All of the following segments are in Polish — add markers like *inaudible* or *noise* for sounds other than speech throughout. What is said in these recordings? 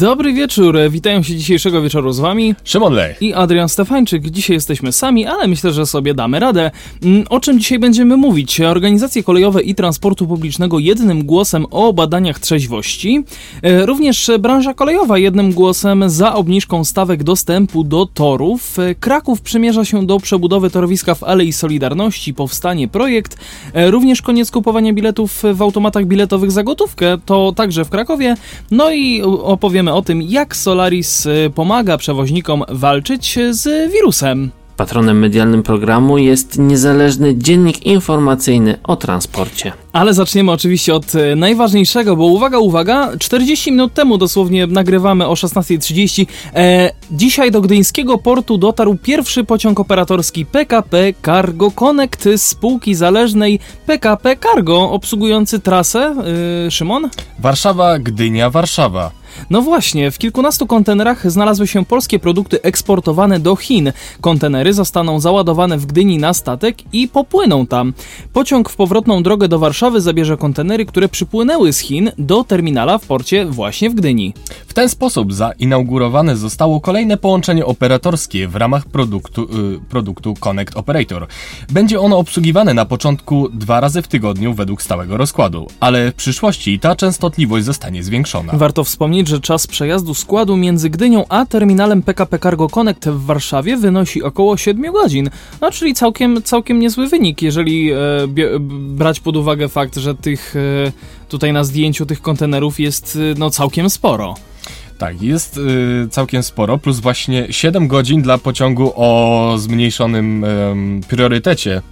Dobry wieczór, witają się dzisiejszego wieczoru z wami Szymon Lech. i Adrian Stefańczyk. Dzisiaj jesteśmy sami, ale myślę, że sobie damy radę. Mm, O czym dzisiaj będziemy mówić? Organizacje kolejowe i transportu publicznego jednym głosem o badaniach trzeźwości. E, Również branża kolejowa jednym głosem za obniżką stawek dostępu do torów. E, Kraków przymierza się do przebudowy torowiska w Alei Solidarności. Powstanie projekt. E, Również koniec kupowania biletów w automatach biletowych za gotówkę. To także w Krakowie. No i opowiemy o tym, jak Solaris e, pomaga przewoźnikom walczyć z wirusem. Patronem medialnym programu jest niezależny dziennik informacyjny o transporcie. Ale zaczniemy oczywiście od e, najważniejszego, bo uwaga, uwaga, 40 minut temu dosłownie nagrywamy o 16.30. E, dzisiaj do gdyńskiego portu dotarł pierwszy pociąg operatorski PKP Cargo Connect z spółki zależnej PKP Cargo, obsługujący trasę. E, Szymon? Warszawa, Gdynia, Warszawa. No właśnie, w kilkunastu kontenerach znalazły się polskie produkty eksportowane do Chin. Kontenery zostaną załadowane w Gdyni na statek i popłyną tam. Pociąg w powrotną drogę do Warszawy zabierze kontenery, które przypłynęły z Chin do terminala w porcie właśnie w Gdyni. W ten sposób zainaugurowane zostało kolejne połączenie operatorskie w ramach produktu, y, produktu Connect Operator. Będzie ono obsługiwane na początku dwa razy w tygodniu według stałego rozkładu, ale w przyszłości ta częstotliwość zostanie zwiększona. Warto wspomnieć, że czas przejazdu składu między Gdynią a terminalem PKP Cargo Connect w Warszawie wynosi około 7 godzin. No, czyli całkiem, całkiem niezły wynik, jeżeli e, brać pod uwagę fakt, że tych e, tutaj na zdjęciu tych kontenerów jest e, no całkiem sporo. Tak, jest y, całkiem sporo, plus właśnie 7 godzin dla pociągu o zmniejszonym em, priorytecie.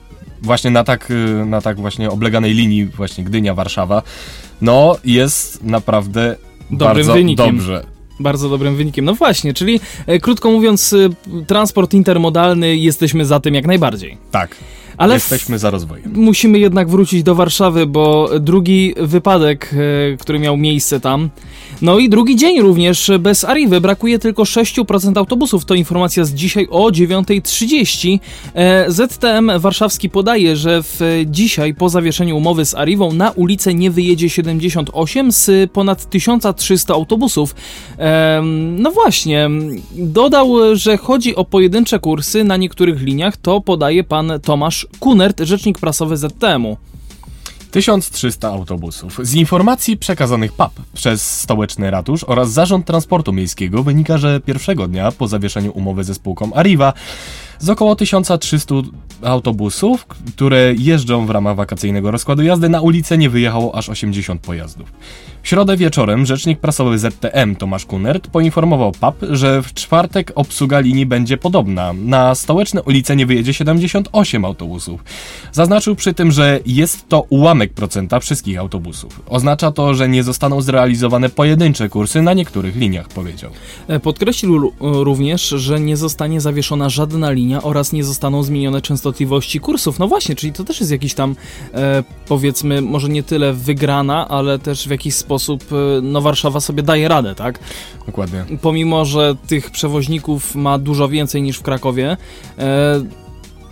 Właśnie na tak, y, na tak właśnie obleganej linii właśnie Gdynia-Warszawa. No, jest naprawdę Dobrym bardzo wynikiem. dobrze. Bardzo dobrym wynikiem. No właśnie, czyli e, krótko mówiąc, e, transport intermodalny jesteśmy za tym jak najbardziej. Tak, Ale jesteśmy za rozwojem. Musimy jednak wrócić do Warszawy, bo drugi wypadek, e, który miał miejsce tam, no i drugi dzień również bez Arrivy, brakuje tylko 6% autobusów. To informacja z dzisiaj o 9.30. E, ZTM warszawski podaje, że w dzisiaj po zawieszeniu umowy z Arrivą na ulicę nie wyjedzie 78 z ponad 1300 autobusów. Em, no właśnie, dodał, że chodzi o pojedyncze kursy na niektórych liniach, to podaje pan Tomasz Kunert, rzecznik prasowy ZTM-u. 1300 autobusów. Z informacji przekazanych PAP przez Stołeczny Ratusz oraz Zarząd Transportu Miejskiego wynika, że pierwszego dnia po zawieszeniu umowy ze spółką Arriva z około 1300 autobusów, które jeżdżą w ramach wakacyjnego rozkładu jazdy, na ulicę nie wyjechało aż 80 pojazdów. W środę wieczorem rzecznik prasowy ZTM Tomasz Kunert poinformował PAP, że w czwartek obsługa linii będzie podobna. Na stołeczne ulice nie wyjedzie 78 autobusów. Zaznaczył przy tym, że jest to ułamek procenta wszystkich autobusów. Oznacza to, że nie zostaną zrealizowane pojedyncze kursy na niektórych liniach, powiedział. E, Podkreślił również, że nie zostanie zawieszona żadna linia oraz nie zostaną zmienione częstotliwości kursów. No właśnie, czyli to też jest jakiś tam, e, powiedzmy, może nie tyle wygrana, ale też w jakiś sposób, e, no Warszawa sobie daje radę, tak? Dokładnie. Pomimo, że tych przewoźników ma dużo więcej niż w Krakowie, e,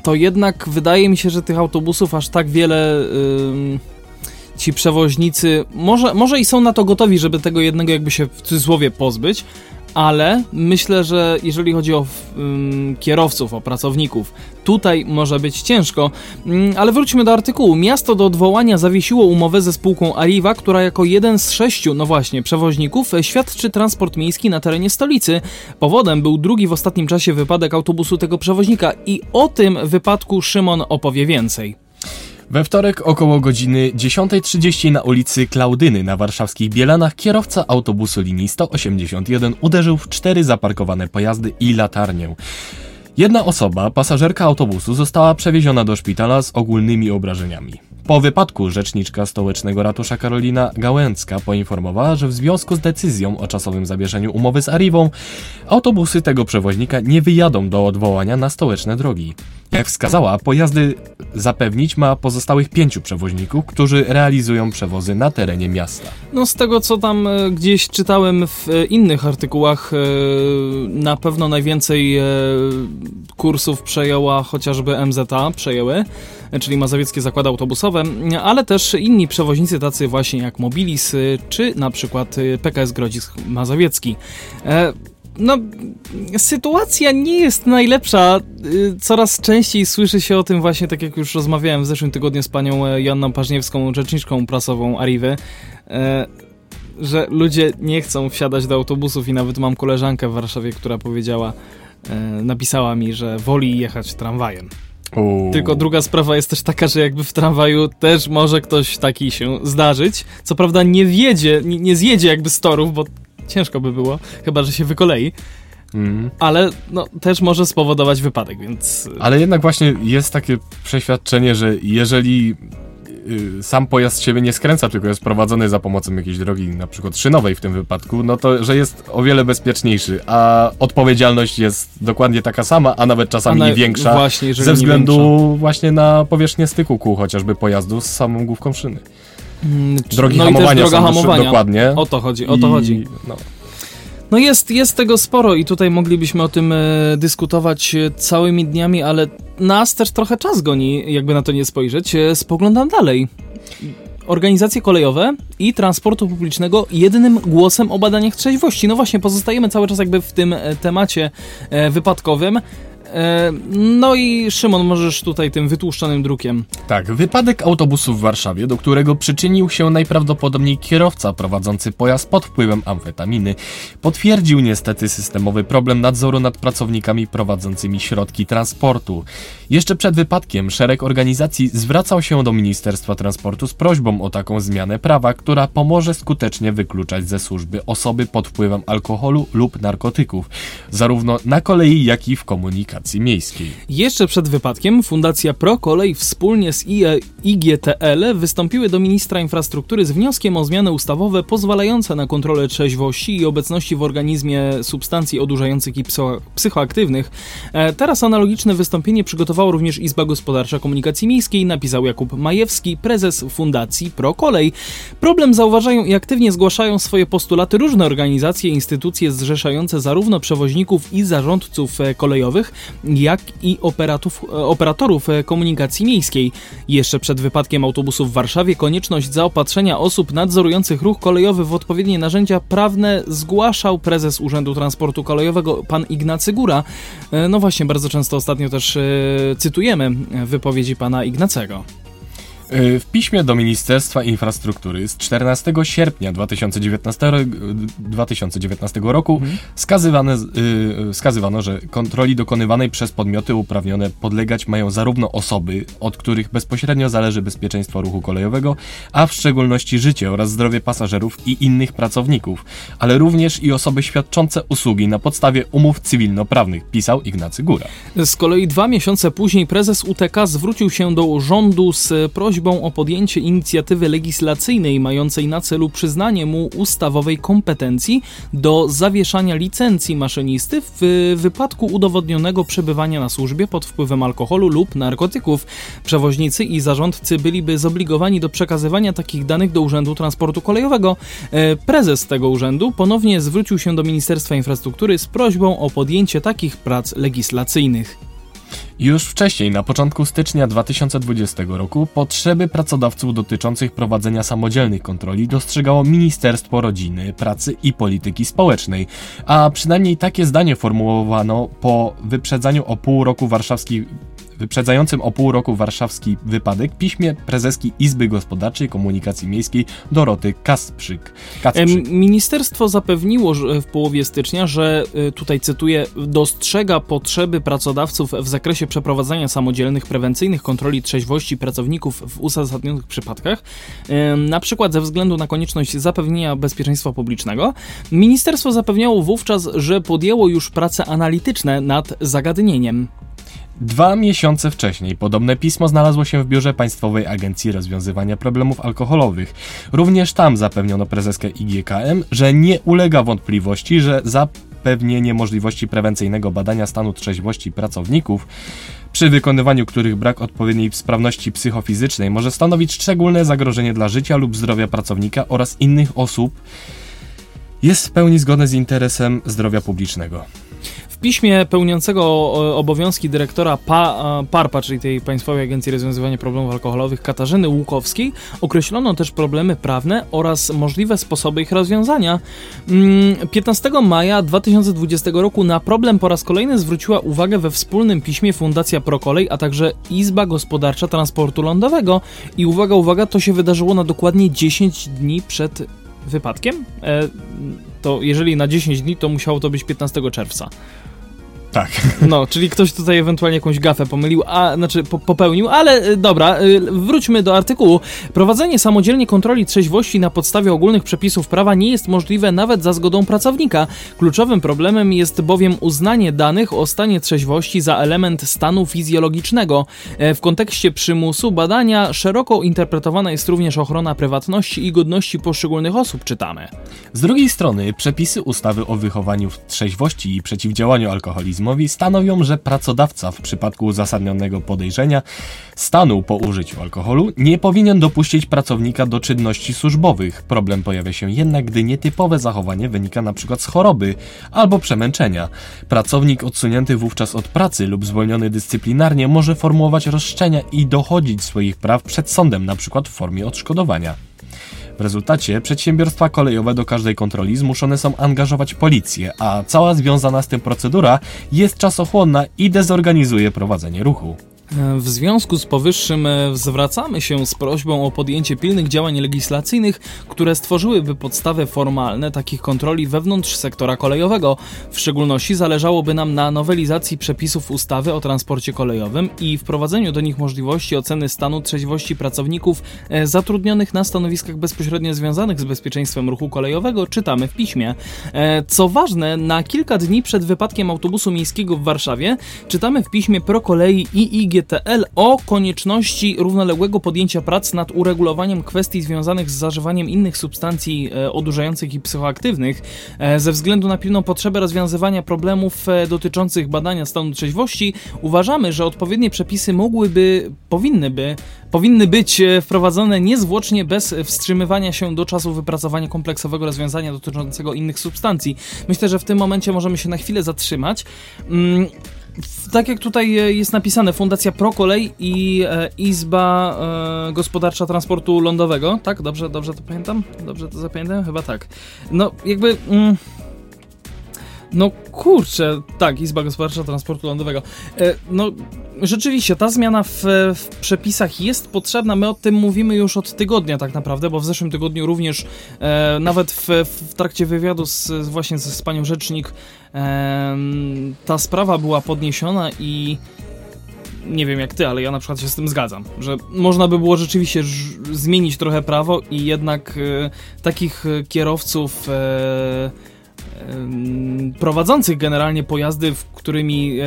to jednak wydaje mi się, że tych autobusów aż tak wiele ci przewoźnicy może, może i są na to gotowi, żeby tego jednego jakby się w cudzysłowie pozbyć, ale myślę, że jeżeli chodzi o ym, kierowców, o pracowników, tutaj może być ciężko. Ym, ale wróćmy do artykułu. Miasto do odwołania zawiesiło umowę ze spółką Arriva, która jako jeden z sześciu, no właśnie, przewoźników świadczy transport miejski na terenie stolicy. Powodem był drugi w ostatnim czasie wypadek autobusu tego przewoźnika i o tym wypadku Szymon opowie więcej. We wtorek około godziny 10.30 na ulicy Klaudyny na warszawskich Bielanach kierowca autobusu linii 181 uderzył w cztery zaparkowane pojazdy i latarnię. Jedna osoba, pasażerka autobusu, została przewieziona do szpitala z ogólnymi obrażeniami. Po wypadku rzeczniczka stołecznego ratusza Karolina Gałęcka poinformowała, że w związku z decyzją o czasowym zawieszeniu umowy z Arrivą, autobusy tego przewoźnika nie wyjadą do odwołania na stołeczne drogi. Jak wskazała, pojazdy zapewnić ma pozostałych pięciu przewoźników, którzy realizują przewozy na terenie miasta. No z tego co tam e, gdzieś czytałem w e, innych artykułach, e, na pewno najwięcej kursów przejęła chociażby MZA, przejęły, czyli Mazowieckie Zakłady Autobusowe, ale też inni przewoźnicy tacy właśnie jak Mobilis, e, czy na przykład e, PKS Grodzisk Mazowiecki. E, no, sytuacja nie jest najlepsza. Y, Coraz częściej słyszy się o tym właśnie, tak jak już rozmawiałem w zeszłym tygodniu z panią e, Joanną Paźniewską, rzeczniczką prasową Arriwy, e, że ludzie nie chcą wsiadać do autobusów i nawet mam koleżankę w Warszawie, która powiedziała, napisała mi, że woli jechać tramwajem. Uuu. Tylko druga sprawa jest też taka, że jakby w tramwaju też może ktoś taki się zdarzyć. Co prawda nie wjedzie, nie, nie zjedzie jakby z torów, bo ciężko by było, chyba że się wykolei, Mm. ale no, też może spowodować wypadek, więc... Ale jednak właśnie jest takie przeświadczenie, że jeżeli y, sam pojazd siebie nie skręca, tylko jest prowadzony za pomocą jakiejś drogi, na przykład szynowej w tym wypadku, no to, że jest o wiele bezpieczniejszy, a odpowiedzialność jest dokładnie taka sama, a nawet czasami A nie większa, Właśnie, ze względu większa. właśnie na powierzchnię styku kół chociażby pojazdu z samą główką szyny. Mm, Drogi no i też hamowania droga hamowania. dokładnie. O to chodzi, o to I- chodzi. No. No jest, jest tego sporo i tutaj moglibyśmy o tym e, dyskutować e, całymi dniami, ale nas też trochę czas goni, jakby na to nie spojrzeć. E, spoglądam dalej. Organizacje kolejowe i transportu publicznego jednym głosem o badaniach trzeźwości. No właśnie, pozostajemy cały czas jakby w tym temacie wypadkowym. E, no i Szymon, możesz tutaj tym wytłuszczonym drukiem. Tak, wypadek autobusu w Warszawie, do którego przyczynił się najprawdopodobniej kierowca prowadzący pojazd pod wpływem amfetaminy, potwierdził niestety systemowy problem nadzoru nad pracownikami prowadzącymi środki transportu. Jeszcze przed wypadkiem szereg organizacji zwracał się do Ministerstwa Transportu z prośbą o taką zmianę prawa, która pomoże skutecznie wykluczać ze służby osoby pod wpływem alkoholu lub narkotyków, zarówno na kolei, jak i w komunikacji miejskiej. Jeszcze przed wypadkiem Fundacja ProKolej wspólnie z IGTL wystąpiły do ministra infrastruktury z wnioskiem o zmiany ustawowe pozwalające na kontrolę trzeźwości i obecności w organizmie substancji odurzających i psycho psychoaktywnych. E, teraz analogiczne wystąpienie przygotowała również Izba Gospodarcza Komunikacji Miejskiej, napisał Jakub Majewski, prezes Fundacji ProKolej. Problem zauważają i aktywnie zgłaszają swoje postulaty różne organizacje i instytucje zrzeszające zarówno przewoźników i zarządców e, kolejowych, jak i operatów, e, operatorów e, komunikacji miejskiej. Jeszcze przed wypadkiem autobusu w Warszawie konieczność zaopatrzenia osób nadzorujących ruch kolejowy w odpowiednie narzędzia prawne zgłaszał prezes Urzędu Transportu Kolejowego pan Ignacy Góra. E, No właśnie, bardzo często ostatnio też cytujemy wypowiedzi pana Ignacego. Y, W piśmie do Ministerstwa Infrastruktury z 14 sierpnia 2019, ro- 2019 roku Mhm. wskazywane, z- y, wskazywano, że kontroli dokonywanej przez podmioty uprawnione podlegać mają zarówno osoby, od których bezpośrednio zależy bezpieczeństwo ruchu kolejowego, a w szczególności życie oraz zdrowie pasażerów i innych pracowników, ale również i osoby świadczące usługi na podstawie umów cywilnoprawnych, pisał Ignacy Góra. Z kolei dwa miesiące później prezes UTK zwrócił się do rządu z prośbą o podjęcie inicjatywy legislacyjnej mającej na celu przyznanie mu ustawowej kompetencji do zawieszania licencji maszynisty w wypadku udowodnionego przebywania na służbie pod wpływem alkoholu lub narkotyków. Przewoźnicy i zarządcy byliby zobligowani do przekazywania takich danych do Urzędu Transportu Kolejowego. E, Prezes tego urzędu ponownie zwrócił się do Ministerstwa Infrastruktury z prośbą o podjęcie takich prac legislacyjnych. Już wcześniej, na początku stycznia 2020 roku, potrzeby pracodawców dotyczących prowadzenia samodzielnych kontroli dostrzegało Ministerstwo Rodziny, Pracy i Polityki Społecznej, a przynajmniej takie zdanie formułowano po wyprzedzaniu o pół roku warszawski wyprzedzającym o pół roku warszawski wypadek piśmie prezeski Izby Gospodarczej Komunikacji Miejskiej Doroty Kasprzyk. Ministerstwo zapewniło w połowie stycznia, że y, tutaj cytuję, dostrzega potrzeby pracodawców w zakresie przeprowadzania samodzielnych prewencyjnych kontroli trzeźwości pracowników w uzasadnionych przypadkach, na przykład ze względu na konieczność zapewnienia bezpieczeństwa publicznego. Ministerstwo zapewniało wówczas, że podjęło już prace analityczne nad zagadnieniem. Dwa miesiące wcześniej podobne pismo znalazło się w biurze Państwowej Agencji Rozwiązywania Problemów Alkoholowych. Również tam zapewniono prezeskę IGKM, że nie ulega wątpliwości, że zapewnienie możliwości prewencyjnego badania stanu trzeźwości pracowników przy wykonywaniu których brak odpowiedniej sprawności psychofizycznej może stanowić szczególne zagrożenie dla życia lub zdrowia pracownika oraz innych osób, jest w pełni zgodne z interesem zdrowia publicznego. W piśmie pełniącego obowiązki dyrektora PA, PARPA, czyli tej Państwowej Agencji Rozwiązywania Problemów Alkoholowych Katarzyny Łukowskiej, określono też problemy prawne oraz możliwe sposoby ich rozwiązania. 15 mm, maja 2020 roku na problem po raz kolejny zwróciła uwagę we wspólnym piśmie Fundacja Prokolej, a także Izba Gospodarcza Transportu Lądowego. I uwaga, uwaga, to się wydarzyło na dokładnie 10 dni przed wypadkiem. E, to jeżeli na 10 dni, to musiało to być 15 czerwca. Tak. No, czyli ktoś tutaj ewentualnie jakąś gafę pomylił, a znaczy po, popełnił, ale y, dobra, y, wróćmy do artykułu. Prowadzenie samodzielnie kontroli trzeźwości na podstawie ogólnych przepisów prawa nie jest możliwe nawet za zgodą pracownika. Kluczowym problemem jest bowiem uznanie danych o stanie trzeźwości za element stanu fizjologicznego. E, w kontekście przymusu badania szeroko interpretowana jest również ochrona prywatności i godności poszczególnych osób, czytamy. Z drugiej strony, przepisy ustawy o wychowaniu w trzeźwości i przeciwdziałaniu alkoholizmu stanowią, że pracodawca w przypadku uzasadnionego podejrzenia stanu po użyciu alkoholu nie powinien dopuścić pracownika do czynności służbowych. Problem pojawia się jednak, gdy nietypowe zachowanie wynika np. z choroby albo przemęczenia. Pracownik odsunięty wówczas od pracy lub zwolniony dyscyplinarnie może formułować roszczenia i dochodzić swoich praw przed sądem, np. w formie odszkodowania. W rezultacie przedsiębiorstwa kolejowe do każdej kontroli zmuszone są angażować policję, a cała związana z tym procedura jest czasochłonna i dezorganizuje prowadzenie ruchu. W związku z powyższym e, zwracamy się z prośbą o podjęcie pilnych działań legislacyjnych, które stworzyłyby podstawy formalne takich kontroli wewnątrz sektora kolejowego. W szczególności zależałoby nam na nowelizacji przepisów ustawy o transporcie kolejowym i wprowadzeniu do nich możliwości oceny stanu trzeźwości pracowników e, zatrudnionych na stanowiskach bezpośrednio związanych z bezpieczeństwem ruchu kolejowego, czytamy w piśmie. E, co ważne, na kilka dni przed wypadkiem autobusu miejskiego w Warszawie czytamy w piśmie Prokolei IIG GTL o konieczności równoległego podjęcia prac nad uregulowaniem kwestii związanych z zażywaniem innych substancji e, odurzających i psychoaktywnych e, ze względu na pilną potrzebę rozwiązywania problemów e, dotyczących badania stanu trzeźwości. Uważamy, że odpowiednie przepisy mogłyby, powinny by, powinny być wprowadzone niezwłocznie bez wstrzymywania się do czasu wypracowania kompleksowego rozwiązania dotyczącego innych substancji. Myślę, że w tym momencie możemy się na chwilę zatrzymać. Mm, tak jak tutaj e, jest napisane, Fundacja Prokolej i e, Izba e, Gospodarcza Transportu Lądowego, tak? Dobrze, dobrze to pamiętam? Dobrze to zapamiętam? Chyba tak. No, jakby... Mm, no kurczę, tak, Izba Gospodarcza Transportu Lądowego. E, no rzeczywiście, ta zmiana w, w, przepisach jest potrzebna. My o tym mówimy już od tygodnia tak naprawdę, bo w zeszłym tygodniu również e, nawet w, w, trakcie wywiadu z, właśnie z, z panią rzecznik e, ta sprawa była podniesiona i nie wiem jak ty, ale ja na przykład się z tym zgadzam, że można by było rzeczywiście zmienić trochę prawo i jednak e, takich kierowców prowadzących generalnie pojazdy, którymi, e,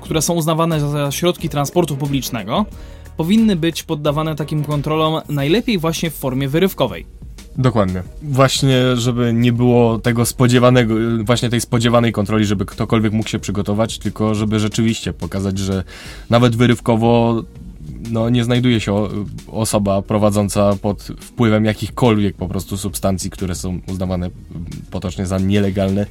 które są uznawane za środki transportu publicznego, powinny być poddawane takim kontrolom najlepiej właśnie w formie wyrywkowej. Dokładnie. Właśnie, żeby nie było tego spodziewanego, właśnie tej spodziewanej kontroli, żeby ktokolwiek mógł się przygotować, tylko żeby rzeczywiście pokazać, że nawet wyrywkowo no, nie znajduje się osoba prowadząca pod wpływem jakichkolwiek po prostu substancji, które są uznawane potocznie za nielegalne.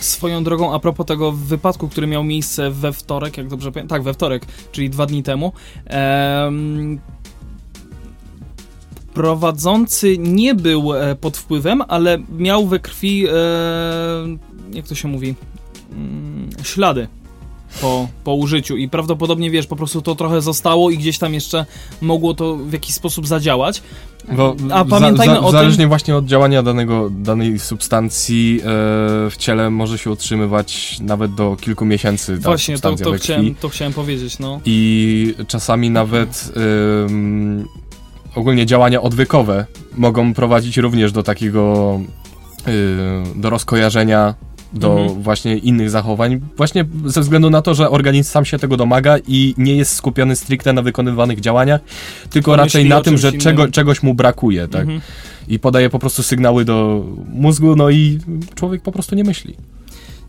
Swoją drogą, a propos tego wypadku, który miał miejsce we wtorek, jak dobrze pamiętam, tak, we wtorek, czyli dwa dni temu, em, prowadzący nie był e, pod wpływem, ale miał we krwi, e, jak to się mówi, mm, ślady po, po użyciu i prawdopodobnie, wiesz, po prostu to trochę zostało i gdzieś tam jeszcze mogło to w jakiś sposób zadziałać. Bo A pamiętajmy za, za, o Zależnie tym... właśnie od działania danego, danej substancji e, w ciele może się utrzymywać nawet do kilku miesięcy. Właśnie, to, to, chciałem, to chciałem powiedzieć, no. I czasami nawet e, ogólnie działania odwykowe mogą prowadzić również do takiego e, do rozkojarzenia do mhm. właśnie innych zachowań, właśnie ze względu na to, że organizm sam się tego domaga i nie jest skupiony stricte na wykonywanych działaniach, tylko raczej na tym, że czego, czegoś mu brakuje, tak? Mhm. I podaje po prostu sygnały do mózgu, no i człowiek po prostu nie myśli.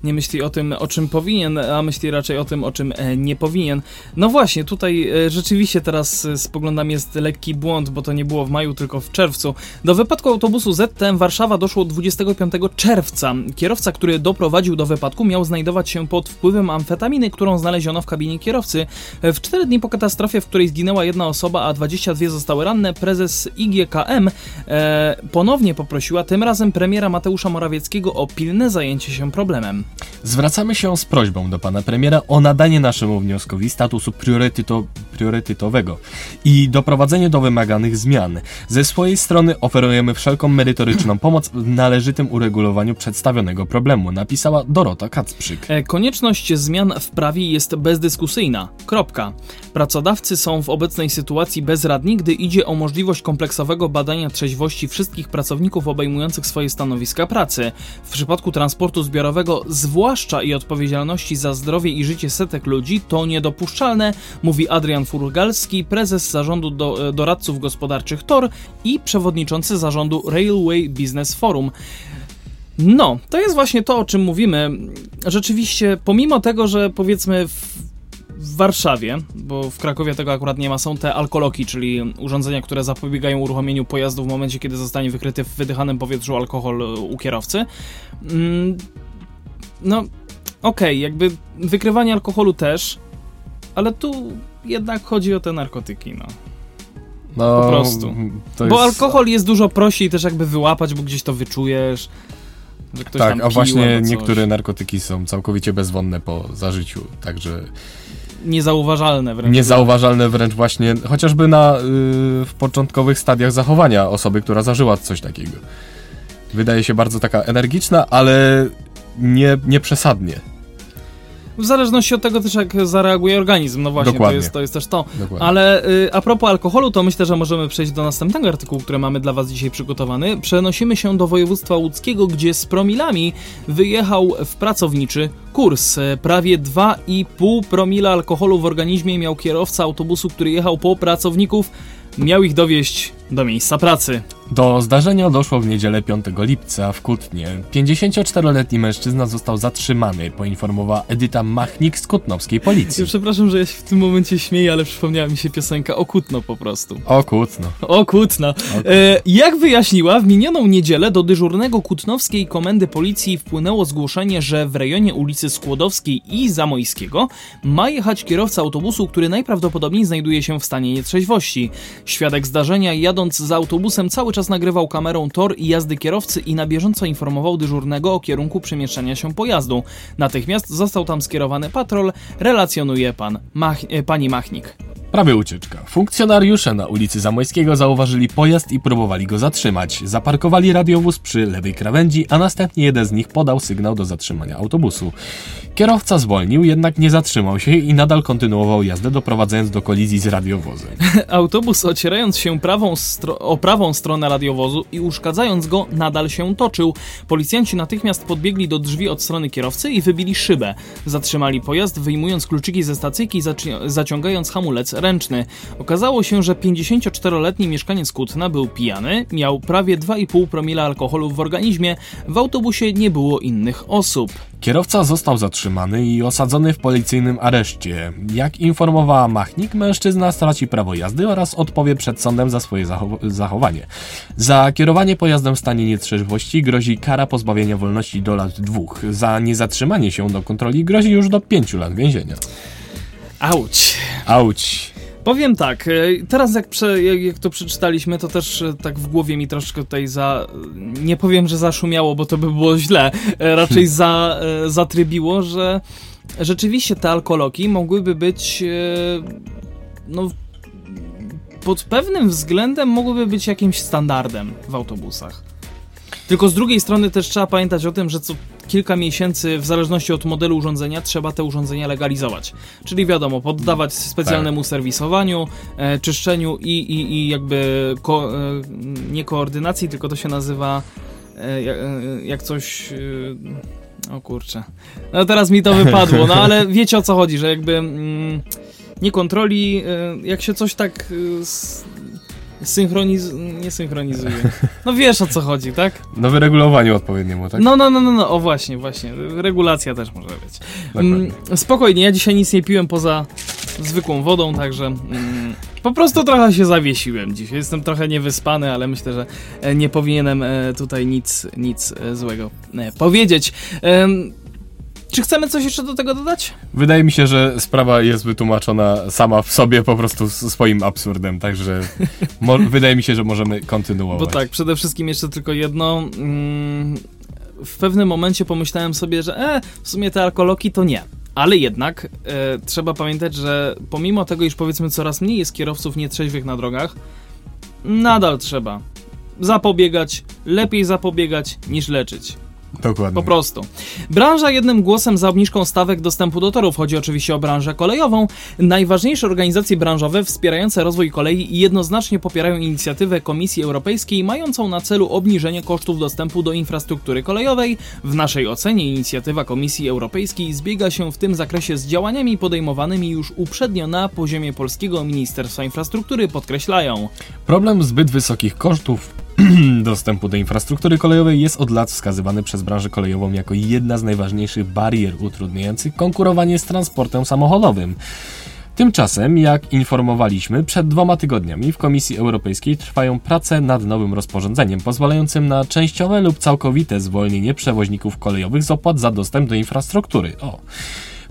Nie myśli o tym, o czym powinien, a myśli raczej o tym, o czym e, nie powinien. No właśnie, tutaj e, rzeczywiście teraz e, spoglądam, jest lekki błąd, bo to nie było w maju, tylko w czerwcu. Do wypadku autobusu ZTM Warszawa doszło 25 czerwca. Kierowca, który doprowadził do wypadku, miał znajdować się pod wpływem amfetaminy, którą znaleziono w kabinie kierowcy. W cztery dni po katastrofie, w której zginęła jedna osoba, a 22 zostały ranne, prezes IGKM e, ponownie poprosiła tym razem premiera Mateusza Morawieckiego o pilne zajęcie się problemem. Zwracamy się z prośbą do pana premiera o nadanie naszemu wnioskowi statusu prioryteto, priorytetowego i doprowadzenie do wymaganych zmian. Ze swojej strony oferujemy wszelką merytoryczną *clears throat* pomoc w należytym uregulowaniu przedstawionego problemu, napisała Dorota Kacprzyk. E, Konieczność zmian w prawie jest bezdyskusyjna. Kropka. Pracodawcy są w obecnej sytuacji bezradni, gdy idzie o możliwość kompleksowego badania trzeźwości wszystkich pracowników obejmujących swoje stanowiska pracy. W przypadku transportu zbiorowego, zwłaszcza i odpowiedzialności za zdrowie i życie setek ludzi, to niedopuszczalne, mówi Adrian Furgalski, prezes zarządu do, doradców gospodarczych TOR i przewodniczący zarządu Railway Business Forum. No, to jest właśnie to, o czym mówimy. Rzeczywiście, pomimo tego, że powiedzmy w, w Warszawie, bo w Krakowie tego akurat nie ma, są te alkoloki, czyli urządzenia, które zapobiegają uruchomieniu pojazdu w momencie, kiedy zostanie wykryty w wydychanym powietrzu alkohol u kierowcy. Mm, no, okej, okay, jakby wykrywanie alkoholu też, ale tu jednak chodzi o te narkotyki, no. No, po prostu. Jest... Bo alkohol jest dużo prościej też jakby wyłapać, bo gdzieś to wyczujesz. Że ktoś tak, a właśnie niektóre narkotyki są całkowicie bezwonne po zażyciu, także Niezauważalne wręcz. niezauważalne wręcz właśnie, chociażby na, y, w początkowych stadiach zachowania osoby, która zażyła coś takiego. Wydaje się bardzo taka energiczna, ale nie, nie przesadnie. W zależności od tego też, jak zareaguje organizm. No właśnie, to Dokładnie. jest, to jest też to. Dokładnie. Ale y, a propos alkoholu, to myślę, że możemy przejść do następnego artykułu, który mamy dla Was dzisiaj przygotowany. Przenosimy się do województwa łódzkiego, gdzie z promilami wyjechał w pracowniczy kurs. Prawie 2,5 promila alkoholu w organizmie miał kierowca autobusu, który jechał po pracowników. Miał ich dowieść do miejsca pracy. Do zdarzenia doszło w niedzielę 5 lipca w Kutnie. 54-letni mężczyzna został zatrzymany, poinformowała Edyta Machnik z kutnowskiej policji. Ja przepraszam, że ja się w tym momencie śmieję, ale przypomniała mi się piosenka o Kutno po prostu. O Kutno. O Kutno. E, jak wyjaśniła, w minioną niedzielę do dyżurnego Kutnowskiej Komendy Policji wpłynęło zgłoszenie, że w rejonie ulicy Skłodowskiej i Zamojskiego ma jechać kierowca autobusu, który najprawdopodobniej znajduje się w stanie nietrzeźwości. Świadek zdarzenia, jadąc za autobusem, cały czas nagrywał kamerą tor i jazdy kierowcy i na bieżąco informował dyżurnego o kierunku przemieszczania się pojazdu. Natychmiast został tam skierowany patrol, relacjonuje pan Mach, e, pani Machnik. Prawie ucieczka. Funkcjonariusze na ulicy Zamojskiego zauważyli pojazd i próbowali go zatrzymać. Zaparkowali radiowóz przy lewej krawędzi, a następnie jeden z nich podał sygnał do zatrzymania autobusu. Kierowca zwolnił, jednak nie zatrzymał się i nadal kontynuował jazdę, doprowadzając do kolizji z radiowozem. *laughs* Autobus ocierając się prawą o prawą stronę radiowozu i uszkadzając go, nadal się toczył. Policjanci natychmiast podbiegli do drzwi od strony kierowcy i wybili szybę. Zatrzymali pojazd, wyjmując kluczyki ze stacyjki, zaci- zaciągając hamulec Okazało się, że 54-letni mieszkaniec Kutna był pijany, miał prawie 2,5 promila alkoholu w organizmie, w autobusie nie było innych osób. Kierowca został zatrzymany i osadzony w policyjnym areszcie. Jak informowała Machnik, mężczyzna straci prawo jazdy oraz odpowie przed sądem za swoje zachow- zachowanie. Za kierowanie pojazdem w stanie nietrzeźwości grozi kara pozbawienia wolności do lat dwóch. Za niezatrzymanie się do kontroli grozi już do pięciu lat więzienia. Auć! Auć. Powiem tak, e, teraz jak, prze, jak, to przeczytaliśmy, to też e, tak w głowie mi troszkę tutaj za. Nie powiem, że zaszumiało, bo to by było źle. e, Raczej za, e, zatrybiło, że rzeczywiście te alkoloki mogłyby być. No, pod pewnym względem mogłyby być jakimś standardem w autobusach. Tylko z drugiej strony też trzeba pamiętać o tym, że co kilka miesięcy, w zależności od modelu urządzenia, trzeba te urządzenia legalizować. Czyli wiadomo, poddawać specjalnemu serwisowaniu, e, czyszczeniu i, i, i jakby ko, e, nie koordynacji, tylko to się nazywa e, jak, e, jak coś. E, o kurczę. No teraz mi to wypadło, no ale *laughs* wiecie o co chodzi, że jakby mm, nie kontroli, e, jak się coś tak. Synchroniz... nie synchronizuje. No wiesz o co chodzi, tak? No wyregulowaniu odpowiedniemu, tak? No, no, no, no, no, o właśnie, właśnie. Regulacja też może być. Mm, spokojnie, ja dzisiaj nic nie piłem poza zwykłą wodą, także mm, po prostu trochę się zawiesiłem dzisiaj. Jestem trochę niewyspany, ale myślę, że e, nie powinienem e, tutaj nic, nic e, złego powiedzieć. Czy chcemy coś jeszcze do tego dodać? Wydaje mi się, że sprawa jest wytłumaczona sama w sobie po prostu swoim absurdem, także *laughs* wydaje mi się, że możemy kontynuować. Bo tak, przede wszystkim jeszcze tylko jedno. Mm, w pewnym momencie pomyślałem sobie, że e, w sumie te alkoloki to nie. Ale jednak e, trzeba pamiętać, że pomimo tego, iż powiedzmy coraz mniej jest kierowców nietrzeźwych na drogach, nadal trzeba zapobiegać, lepiej zapobiegać niż leczyć. Dokładnie. Po prostu. Branża jednym głosem za obniżką stawek dostępu do torów. Chodzi oczywiście o branżę kolejową. Najważniejsze organizacje branżowe wspierające rozwój kolei jednoznacznie popierają inicjatywę Komisji Europejskiej mającą na celu obniżenie kosztów dostępu do infrastruktury kolejowej. W naszej ocenie inicjatywa Komisji Europejskiej zbiega się w tym zakresie z działaniami podejmowanymi już uprzednio na poziomie polskiego Ministerstwa Infrastruktury, podkreślają. Problem zbyt wysokich kosztów *clears throat* dostępu do infrastruktury kolejowej jest od lat wskazywany przez branżę kolejową jako jedna z najważniejszych barier utrudniających konkurowanie z transportem samochodowym. Tymczasem, jak informowaliśmy, przed dwoma tygodniami w Komisji Europejskiej trwają prace nad nowym rozporządzeniem pozwalającym na częściowe lub całkowite zwolnienie przewoźników kolejowych z opłat za dostęp do infrastruktury. O.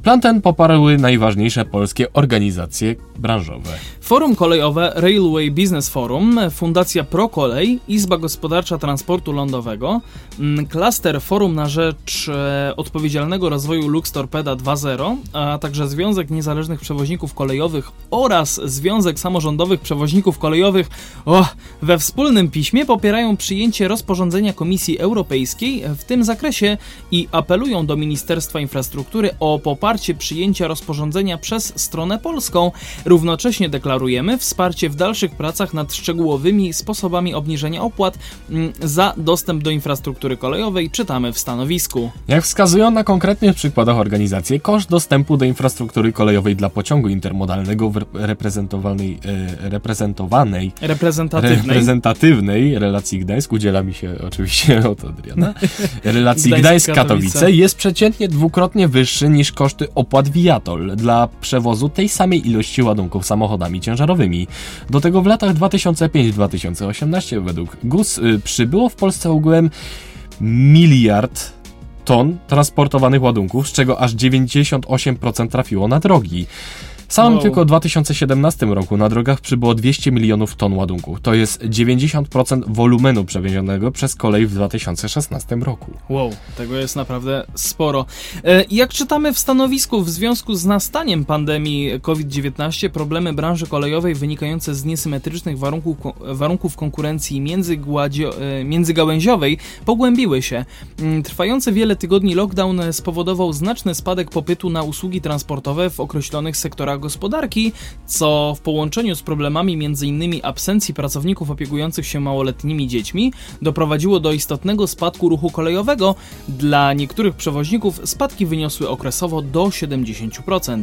Plan ten poparły najważniejsze polskie organizacje branżowe. Forum kolejowe Railway Business Forum, Fundacja ProKolej, Izba Gospodarcza Transportu Lądowego, mm, Klaster Forum na rzecz e, odpowiedzialnego rozwoju Lux Torpeda 2.0, a także Związek Niezależnych Przewoźników Kolejowych oraz Związek Samorządowych Przewoźników Kolejowych o, we wspólnym piśmie popierają przyjęcie rozporządzenia Komisji Europejskiej w tym zakresie i apelują do Ministerstwa Infrastruktury o poparcie przyjęcia rozporządzenia przez stronę polską. Równocześnie deklarujemy wsparcie w dalszych pracach nad szczegółowymi sposobami obniżenia opłat mm, za dostęp do infrastruktury kolejowej, czytamy w stanowisku. Jak wskazują na konkretnych przykładach organizacje, koszt dostępu do infrastruktury kolejowej dla pociągu intermodalnego w reprezentowanej, e, reprezentowanej Reprezentatywnej. reprezentatywnej relacji Gdańsk, udziela mi się oczywiście od Adriana, *laughs* relacji Gdańsk-Katowice. Gdańsk-Katowice jest przeciętnie dwukrotnie wyższy niż koszty opłat Viatol dla przewozu tej samej ilości ładunków samochodami ciężarowymi. Do tego w latach 2005-2018 według GUS y, przybyło w Polsce ogółem miliard ton transportowanych ładunków, z czego aż 98% trafiło na drogi. W samym Wow. tylko 2017 roku na drogach przybyło 200 milionów ton ładunków. To jest 90% wolumenu przewiezionego przez kolej w 2016 roku. Wow, tego jest naprawdę sporo. E, Jak czytamy w stanowisku, w związku z nastaniem pandemii COVID-19 problemy branży kolejowej wynikające z niesymetrycznych warunków, warunków konkurencji międzygładzio- e, międzygałęziowej pogłębiły się. Mm, Trwający wiele tygodni lockdown spowodował znaczny spadek popytu na usługi transportowe w określonych sektorach gospodarki, co w połączeniu z problemami m.in. absencji pracowników opiekujących się małoletnimi dziećmi doprowadziło do istotnego spadku ruchu kolejowego. Dla niektórych przewoźników spadki wyniosły okresowo do 70%.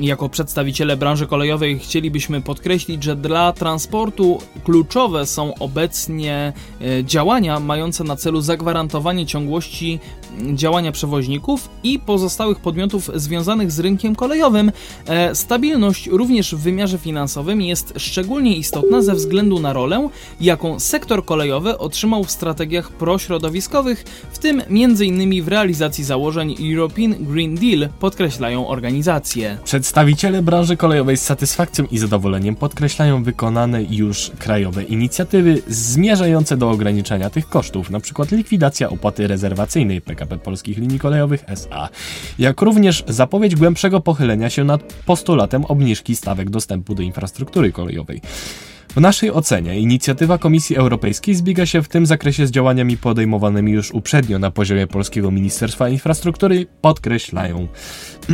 Jako przedstawiciele branży kolejowej chcielibyśmy podkreślić, że dla transportu kluczowe są obecnie e, działania mające na celu zagwarantowanie ciągłości m, działania przewoźników i pozostałych podmiotów związanych z rynkiem kolejowym. E, Stabilność również w wymiarze finansowym jest szczególnie istotna ze względu na rolę, jaką sektor kolejowy otrzymał w strategiach prośrodowiskowych, w tym m.in. w realizacji założeń European Green Deal, podkreślają organizacje. Przedstawiciele branży kolejowej z satysfakcją i zadowoleniem podkreślają wykonane już krajowe inicjatywy zmierzające do ograniczenia tych kosztów, np. likwidacja opłaty rezerwacyjnej PKP Polskich Linii Kolejowych SA, jak również zapowiedź głębszego pochylenia się nad postulatem obniżki stawek dostępu do infrastruktury kolejowej. W naszej ocenie inicjatywa Komisji Europejskiej zbiega się w tym zakresie z działaniami podejmowanymi już uprzednio na poziomie polskiego Ministerstwa Infrastruktury, podkreślają.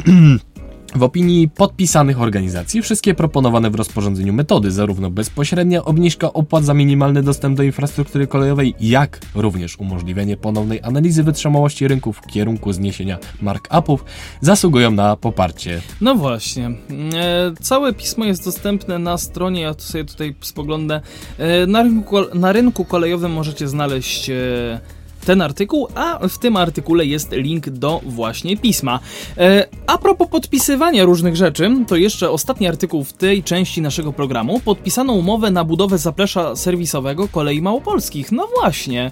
*clears throat* W opinii podpisanych organizacji wszystkie proponowane w rozporządzeniu metody, zarówno bezpośrednia obniżka opłat za minimalny dostęp do infrastruktury kolejowej, jak również umożliwienie ponownej analizy wytrzymałości rynku w kierunku zniesienia mark-upów, zasługują na poparcie. No właśnie. E, całe pismo jest dostępne na stronie, ja sobie tutaj spoglądam. E, na, rynku, na rynku kolejowym możecie znaleźć. E, ten artykuł, a w tym artykule jest link do właśnie pisma. E, a propos podpisywania różnych rzeczy, to jeszcze ostatni artykuł w tej części naszego programu. Podpisano umowę na budowę zaplecza serwisowego kolei małopolskich. No właśnie.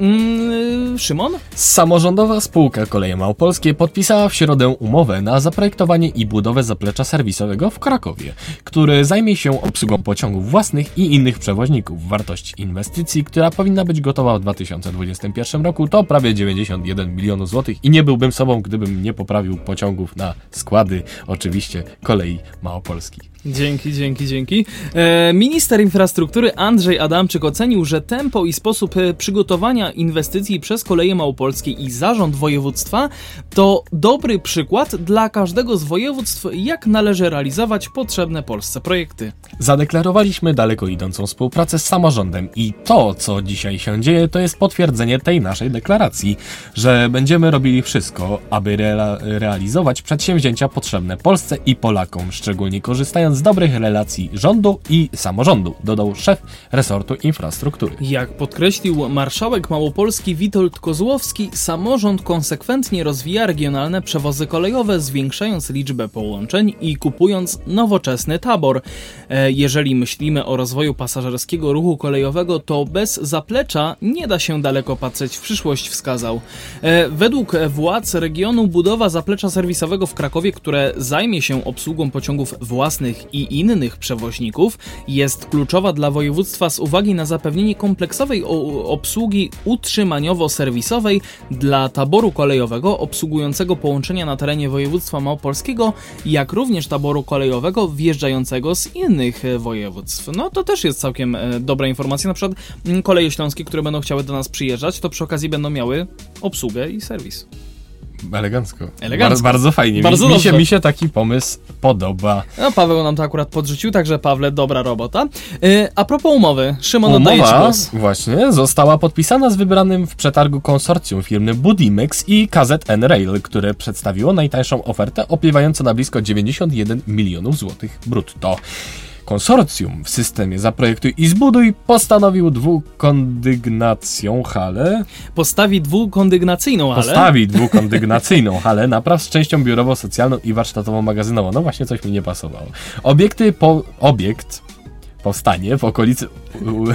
Mm, Szymon? Samorządowa spółka Koleje Małopolskie podpisała w środę umowę na zaprojektowanie i budowę zaplecza serwisowego w Krakowie, który zajmie się obsługą pociągów własnych i innych przewoźników. Wartość inwestycji, która powinna być gotowa w 2021 roku, to prawie 91 milionów złotych i nie byłbym sobą, gdybym nie poprawił pociągów na składy, oczywiście Kolei Małopolskich. Dzięki, dzięki, dzięki. E, minister infrastruktury Andrzej Adamczyk ocenił, że tempo i sposób e, przygotowania inwestycji przez koleje małopolskie i zarząd województwa to dobry przykład dla każdego z województw, jak należy realizować potrzebne Polsce projekty. Zadeklarowaliśmy daleko idącą współpracę z samorządem i to, co dzisiaj się dzieje, to jest potwierdzenie tej naszej deklaracji, że będziemy robili wszystko, aby rea realizować przedsięwzięcia potrzebne Polsce i Polakom, szczególnie korzystając z dobrych relacji rządu i samorządu, dodał szef resortu infrastruktury. Jak podkreślił marszałek Małopolski Witold Kozłowski, samorząd konsekwentnie rozwija regionalne przewozy kolejowe, zwiększając liczbę połączeń i kupując nowoczesny tabor. E, jeżeli myślimy o rozwoju pasażerskiego ruchu kolejowego, to bez zaplecza nie da się daleko patrzeć w przyszłość, wskazał. E, według władz regionu budowa zaplecza serwisowego w Krakowie, które zajmie się obsługą pociągów własnych i innych przewoźników, jest kluczowa dla województwa z uwagi na zapewnienie kompleksowej obsługi utrzymaniowo-serwisowej dla taboru kolejowego obsługującego połączenia na terenie województwa małopolskiego, jak również taboru kolejowego wjeżdżającego z innych województw. No to też jest całkiem e, dobra informacja. Na przykład mm, koleje śląskie, które będą chciały do nas przyjeżdżać, to przy okazji będą miały obsługę i serwis. Elegancko. Elegancko. Bardzo, bardzo fajnie. Bardzo mi, mi, się, mi się taki pomysł podoba. No, Paweł nam to akurat podrzucił, także Pawle, dobra robota. Yy, a propos umowy, Szymon, ci Umowa głos. właśnie została podpisana z wybranym w przetargu konsorcjum firmy Budimex i KZN Rail, które przedstawiło najtańszą ofertę opiewającą na blisko 91 milionów złotych brutto. Konsorcjum w systemie Zaprojektuj i Zbuduj postanowił dwukondygnacją halę Postawi dwukondygnacyjną, ale... Postawi dwukondygnacyjną halę napraw z częścią biurowo-socjalną i warsztatowo-magazynową. No właśnie coś mi nie pasowało. Obiekty po... Obiekt powstanie w okolicy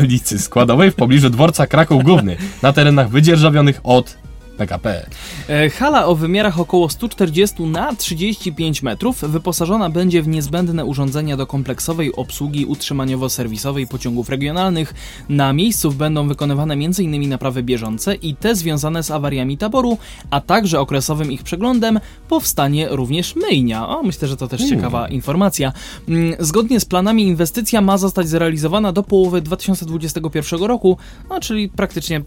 ulicy Składowej w pobliżu dworca Kraków Główny na terenach wydzierżawionych od PKP. E, Hala o wymiarach około 140 na 35 metrów wyposażona będzie w niezbędne urządzenia do kompleksowej obsługi utrzymaniowo-serwisowej pociągów regionalnych. Na miejscu będą wykonywane m.in. naprawy bieżące i te związane z awariami taboru, a także okresowym ich przeglądem powstanie również myjnia. O, myślę, że to też ciekawa informacja. Mm, Zgodnie z planami inwestycja ma zostać zrealizowana do połowy 2021 roku, no czyli praktycznie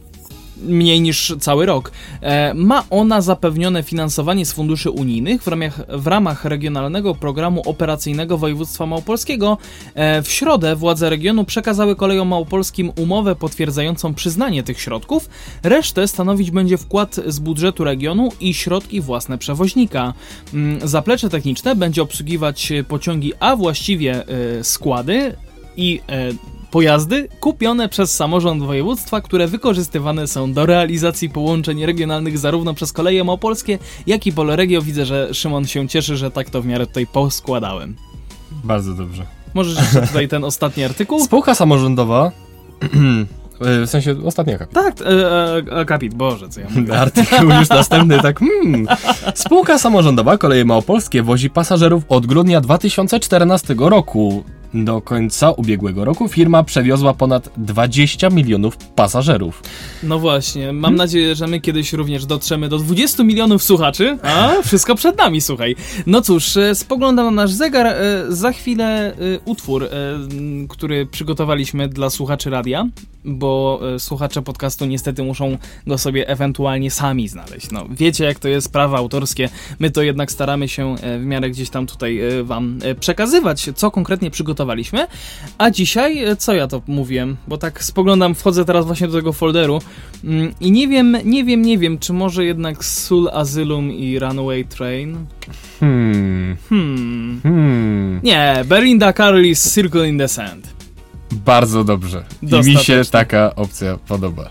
mniej niż cały rok. E, ma ona zapewnione finansowanie z funduszy unijnych w ramach, w ramach Regionalnego Programu Operacyjnego Województwa Małopolskiego. E, w środę władze regionu przekazały kolejom małopolskim umowę potwierdzającą przyznanie tych środków. Resztę stanowić będzie wkład z budżetu regionu i środki własne przewoźnika. Mm, Zaplecze techniczne będzie obsługiwać pociągi, a właściwie e, składy i pojazdy kupione przez samorząd województwa, które wykorzystywane są do realizacji połączeń regionalnych zarówno przez koleje małopolskie, jak i Poloregio. Widzę, że Szymon się cieszy, że tak to w miarę tutaj poskładałem. Bardzo dobrze. Możesz jeszcze tutaj ten ostatni artykuł? Spółka samorządowa *clears throat* w sensie ostatni akapit. Tak, e, e, akapit, Boże, co ja mówię. *laughs* Artykuł już następny, tak hmm. Spółka samorządowa Koleje Małopolskie wozi pasażerów od grudnia 2014 roku. Do końca ubiegłego roku firma przewiozła ponad 20 milionów pasażerów. No właśnie, mam nadzieję, że my kiedyś również dotrzemy do 20 milionów słuchaczy, a wszystko przed nami, słuchaj. No cóż, e, spoglądam na nasz zegar, e, za chwilę e, utwór, który przygotowaliśmy dla słuchaczy radia, bo słuchacze podcastu niestety muszą go sobie ewentualnie sami znaleźć. No, wiecie jak to jest, prawa autorskie, my to jednak staramy się w miarę gdzieś tam tutaj wam przekazywać, co konkretnie przygotowaliśmy, a dzisiaj, e, co ja to mówiłem, bo tak spoglądam, wchodzę teraz właśnie do tego folderu mm, i nie wiem, nie wiem, nie wiem, czy może jednak Soul Asylum i Runaway Train? Hmm. Hmm... Hmm. Nie, Belinda Carlis's Circle in the Sand. Bardzo dobrze. I mi się taka opcja podoba.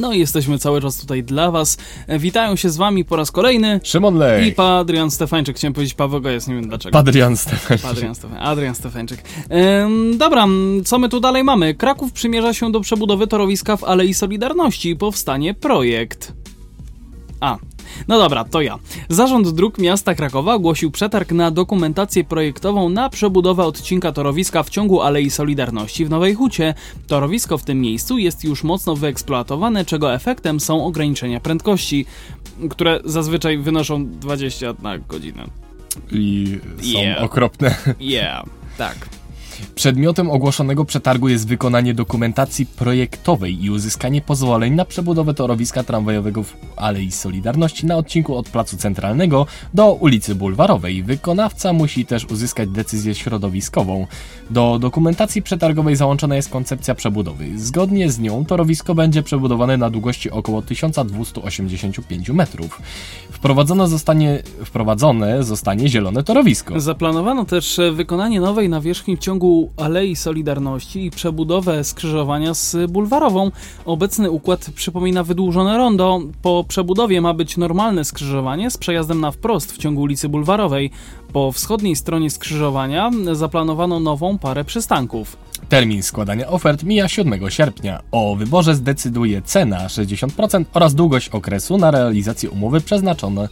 No i jesteśmy cały czas tutaj dla was. E, Witają się z wami po raz kolejny Szymon Lej. i pa Adrian Stefańczyk. Chciałem powiedzieć Paweł Gajec, nie wiem dlaczego. Adrian Stefan. Adrian, Stefa- Adrian Stefańczyk. Ym, dobra, co my tu dalej mamy? Kraków przymierza się do przebudowy torowiska w Alei Solidarności. Powstanie projekt. A. No dobra, to ja. Zarząd Dróg Miasta Krakowa ogłosił przetarg na dokumentację projektową na przebudowę odcinka torowiska w ciągu Alei Solidarności w Nowej Hucie. Torowisko w tym miejscu jest już mocno wyeksploatowane, czego efektem są ograniczenia prędkości, które zazwyczaj wynoszą 20 na godzinę. I są Yeah. okropne. Yeah, tak. Przedmiotem ogłoszonego przetargu jest wykonanie dokumentacji projektowej i uzyskanie pozwoleń na przebudowę torowiska tramwajowego w Alei Solidarności na odcinku od Placu Centralnego do ulicy Bulwarowej. Wykonawca musi też uzyskać decyzję środowiskową. Do dokumentacji przetargowej załączona jest koncepcja przebudowy. Zgodnie z nią torowisko będzie przebudowane na długości około 1285 metrów. Wprowadzone zostanie, wprowadzone zostanie zielone torowisko. Zaplanowano też wykonanie nowej nawierzchni w ciągu Alei Solidarności i przebudowę skrzyżowania z bulwarową. Obecny układ przypomina wydłużone rondo. Po przebudowie ma być normalne skrzyżowanie z przejazdem na wprost w ciągu ulicy Bulwarowej. Po wschodniej stronie skrzyżowania zaplanowano nową parę przystanków. Termin składania ofert mija 7 sierpnia. O wyborze zdecyduje cena 60% oraz długość okresu na realizację umowy przeznaczone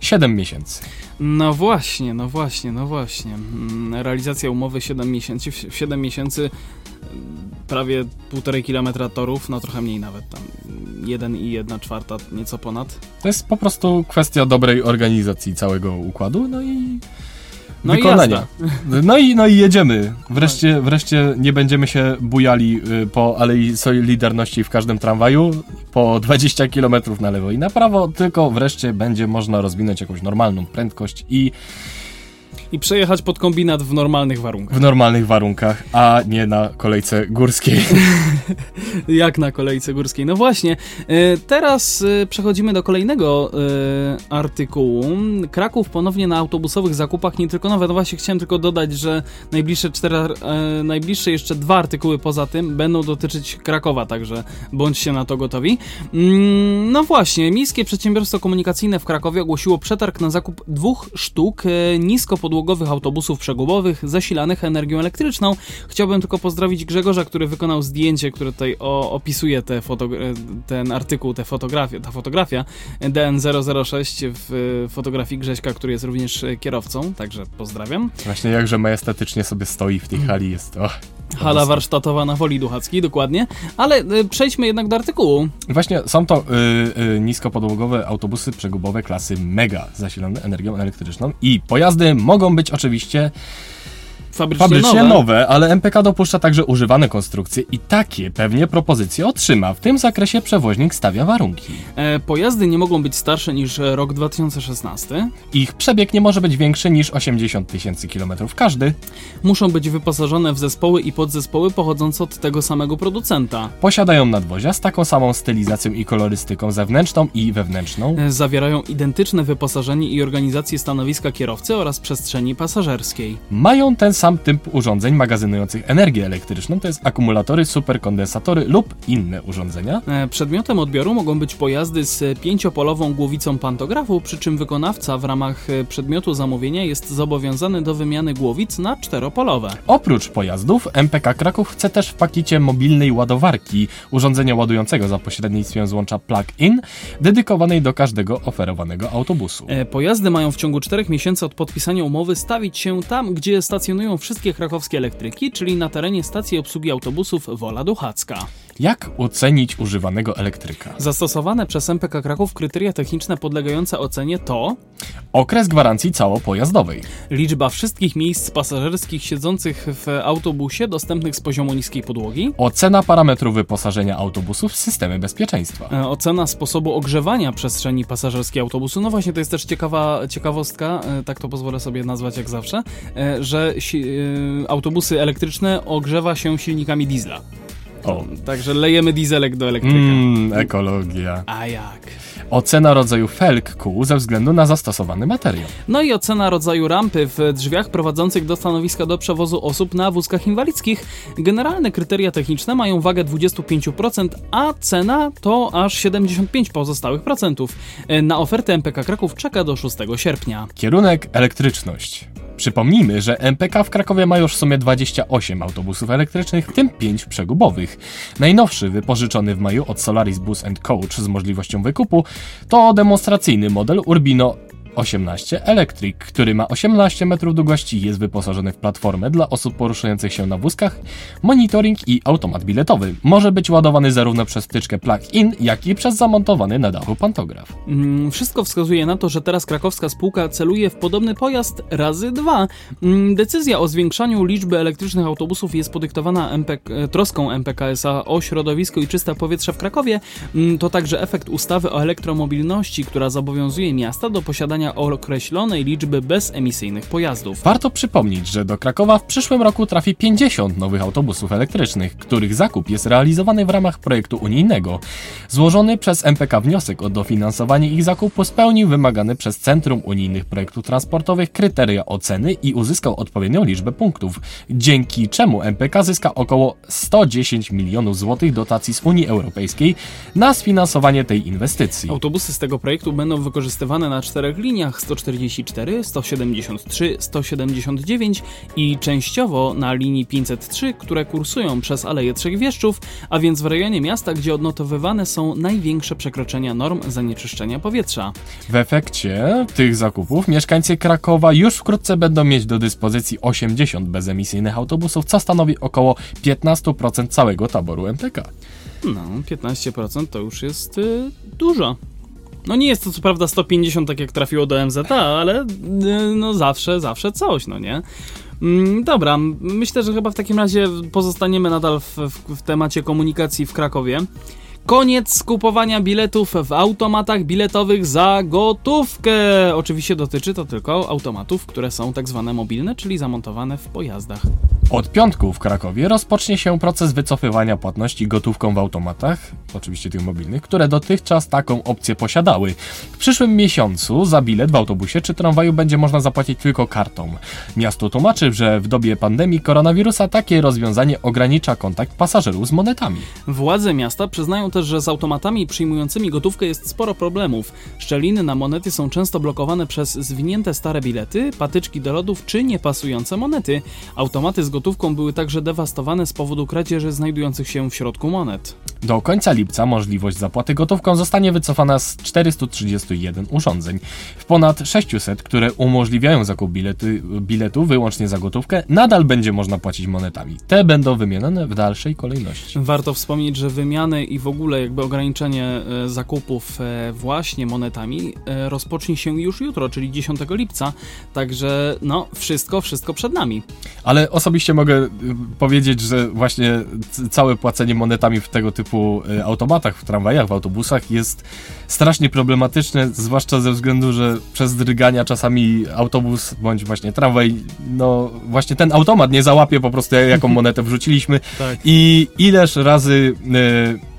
7 miesięcy. No właśnie, no właśnie, no właśnie. Mm, Realizacja umowy 7 miesięcy, w 7 miesięcy mm, prawie 1,5 kilometra torów, no trochę mniej nawet tam 1 i 1 czwarta, nieco ponad. To jest po prostu kwestia dobrej organizacji całego układu, no i No i wykonania. jazda. no i no i jedziemy. Wreszcie, wreszcie nie będziemy się bujali y, po Alei Solidarności w każdym tramwaju po 20 km na lewo i na prawo, tylko wreszcie będzie można rozwinąć jakąś normalną prędkość i I przejechać pod kombinat w normalnych warunkach. w normalnych warunkach, a nie na kolejce górskiej. *laughs* Jak na kolejce górskiej. No właśnie, e, teraz e, przechodzimy do kolejnego e, artykułu. Kraków ponownie na autobusowych zakupach, nie tylko nowe. No właśnie, chciałem tylko dodać, że najbliższe, cztery, najbliższe jeszcze dwa artykuły poza tym będą dotyczyć Krakowa, także bądźcie na to gotowi. Mm, No właśnie, Miejskie Przedsiębiorstwo Komunikacyjne w Krakowie ogłosiło przetarg na zakup dwóch sztuk e, niskopodłogowych autobusów przegubowych zasilanych energią elektryczną. Chciałbym tylko pozdrowić Grzegorza, który wykonał zdjęcie, które tutaj o, opisuje te ten artykuł, te fotografie, ta fotografia DN006 w e, fotografii Grześka, który jest również e, kierowcą, także pozdrawiam. Właśnie jakże majestatycznie sobie stoi w tej hali jest. Oh, Hala warsztatowa na Woli Duchackiej, dokładnie. Ale e, przejdźmy jednak do artykułu. Właśnie są to y, y, niskopodłogowe autobusy przegubowe klasy Mega zasilane energią elektryczną i pojazdy mogą być oczywiście Fabrycznie, fabrycznie nowe. nowe, ale MPK dopuszcza także używane konstrukcje i takie pewnie propozycje otrzyma. W tym zakresie przewoźnik stawia warunki. E, pojazdy nie mogą być starsze niż e, rok 2016. Ich przebieg nie może być większy niż 80 tysięcy kilometrów każdy. Muszą być wyposażone w zespoły i podzespoły pochodzące od tego samego producenta. Posiadają nadwozia z taką samą stylizacją i kolorystyką zewnętrzną i wewnętrzną. E, Zawierają identyczne wyposażenie i organizację stanowiska kierowcy oraz przestrzeni pasażerskiej. Mają ten sam typ urządzeń magazynujących energię elektryczną, to jest akumulatory, superkondensatory lub inne urządzenia. E, Przedmiotem odbioru mogą być pojazdy z pięciopolową głowicą pantografu, przy czym wykonawca w ramach e, przedmiotu zamówienia jest zobowiązany do wymiany głowic na czteropolowe. Oprócz pojazdów, MPK Kraków chce też w pakiecie mobilnej ładowarki urządzenia ładującego za pośrednictwem złącza plug-in, dedykowanej do każdego oferowanego autobusu. E, Pojazdy mają w ciągu 4 miesięcy od podpisania umowy stawić się tam, gdzie stacjonują wszystkie krakowskie elektryki, czyli na terenie stacji obsługi autobusów Wola Duchacka. Jak ocenić używanego elektryka? Zastosowane przez MPK Kraków kryteria techniczne podlegające ocenie to Okres gwarancji całopojazdowej. liczba wszystkich miejsc pasażerskich siedzących w autobusie dostępnych z poziomu niskiej podłogi, Ocena parametrów wyposażenia autobusu w systemy bezpieczeństwa. e, ocena sposobu ogrzewania przestrzeni pasażerskiej autobusu. No właśnie, to jest też ciekawa ciekawostka, e, tak to pozwolę sobie nazwać jak zawsze, e, że autobusy elektryczne ogrzewa się silnikami diesla. O. Także lejemy dieselek do elektryka. Mmm, ekologia. A jak? Ocena rodzaju felg kół ze względu na zastosowany materiał. No i ocena rodzaju rampy w drzwiach prowadzących do stanowiska do przewozu osób na wózkach inwalidzkich. Generalne kryteria techniczne mają wagę 25%, a cena to aż 75 pozostałych procentów. Na ofertę MPK Kraków czeka do 6 sierpnia. Kierunek elektryczność. Przypomnijmy, że MPK w Krakowie ma już w sumie 28 autobusów elektrycznych, w tym 5 przegubowych. Najnowszy, wypożyczony w maju od Solaris Bus Coach z możliwością wykupu, to demonstracyjny model Urbino 18 Electric, który ma 18 metrów długości i jest wyposażony w platformę dla osób poruszających się na wózkach, monitoring i automat biletowy. Może być ładowany zarówno przez wtyczkę plug-in, jak i przez zamontowany na dachu pantograf. Mm, Wszystko wskazuje na to, że teraz krakowska spółka celuje w podobny pojazd razy dwa. Mm, Decyzja o zwiększaniu liczby elektrycznych autobusów jest podyktowana MP, e, troską MPKSA o środowisko i czyste powietrze w Krakowie. Mm, To także efekt ustawy o elektromobilności, która zobowiązuje miasta do posiadania określonej liczby bezemisyjnych pojazdów. Warto przypomnieć, że do Krakowa w przyszłym roku trafi 50 nowych autobusów elektrycznych, których zakup jest realizowany w ramach projektu unijnego. Złożony przez MPK wniosek o dofinansowanie ich zakupu spełnił wymagane przez Centrum Unijnych Projektów Transportowych kryteria oceny i uzyskał odpowiednią liczbę punktów, dzięki czemu MPK zyska około 110 milionów złotych dotacji z Unii Europejskiej na sfinansowanie tej inwestycji. Autobusy z tego projektu będą wykorzystywane na czterech liniach 144, 173, 179 i częściowo na linii 503, które kursują przez Aleję Trzech Wieszczów, a więc w rejonie miasta, gdzie odnotowywane są największe przekroczenia norm zanieczyszczenia powietrza. W efekcie tych zakupów mieszkańcy Krakowa już wkrótce będą mieć do dyspozycji 80 bezemisyjnych autobusów, co stanowi około 15% całego taboru MTK. No, 15% to już jest y, dużo. No nie jest to co prawda 150 tak jak trafiło do MZA, ale y, no zawsze, zawsze coś, no nie? Mm, Dobra, myślę, że chyba w takim razie pozostaniemy nadal w, w, w temacie komunikacji w Krakowie. Koniec skupowania biletów w automatach biletowych za gotówkę. Oczywiście dotyczy to tylko automatów, które są tak zwane mobilne, czyli zamontowane w pojazdach. Od piątku w Krakowie rozpocznie się proces wycofywania płatności gotówką w automatach, oczywiście tych mobilnych, które dotychczas taką opcję posiadały. W przyszłym miesiącu za bilet w autobusie czy tramwaju będzie można zapłacić tylko kartą. Miasto tłumaczy, że w dobie pandemii koronawirusa takie rozwiązanie ogranicza kontakt pasażerów z monetami. Władze miasta przyznają też, że z automatami przyjmującymi gotówkę jest sporo problemów. Szczeliny na monety są często blokowane przez zwinięte stare bilety, patyczki do lodów czy niepasujące monety. Automaty z gotówką były także dewastowane z powodu kradzieży znajdujących się w środku monet. Do końca lipca możliwość zapłaty gotówką zostanie wycofana z 431 urządzeń. W ponad 600, które umożliwiają zakup bilety, biletu wyłącznie za gotówkę, nadal będzie można płacić monetami. Te będą wymienione w dalszej kolejności. Warto wspomnieć, że wymiany i w ogóle jakby ograniczenie e, zakupów e, właśnie monetami e, rozpocznie się już jutro, czyli 10 lipca. Także no, wszystko, wszystko przed nami. Ale osobiście mogę y, powiedzieć, że właśnie całe płacenie monetami w tego typu y, automatach, w tramwajach, w autobusach jest strasznie problematyczne, zwłaszcza ze względu, że przez drgania czasami autobus bądź właśnie tramwaj, no właśnie ten automat nie załapie po prostu jaką monetę wrzuciliśmy Tak. i ileż razy y,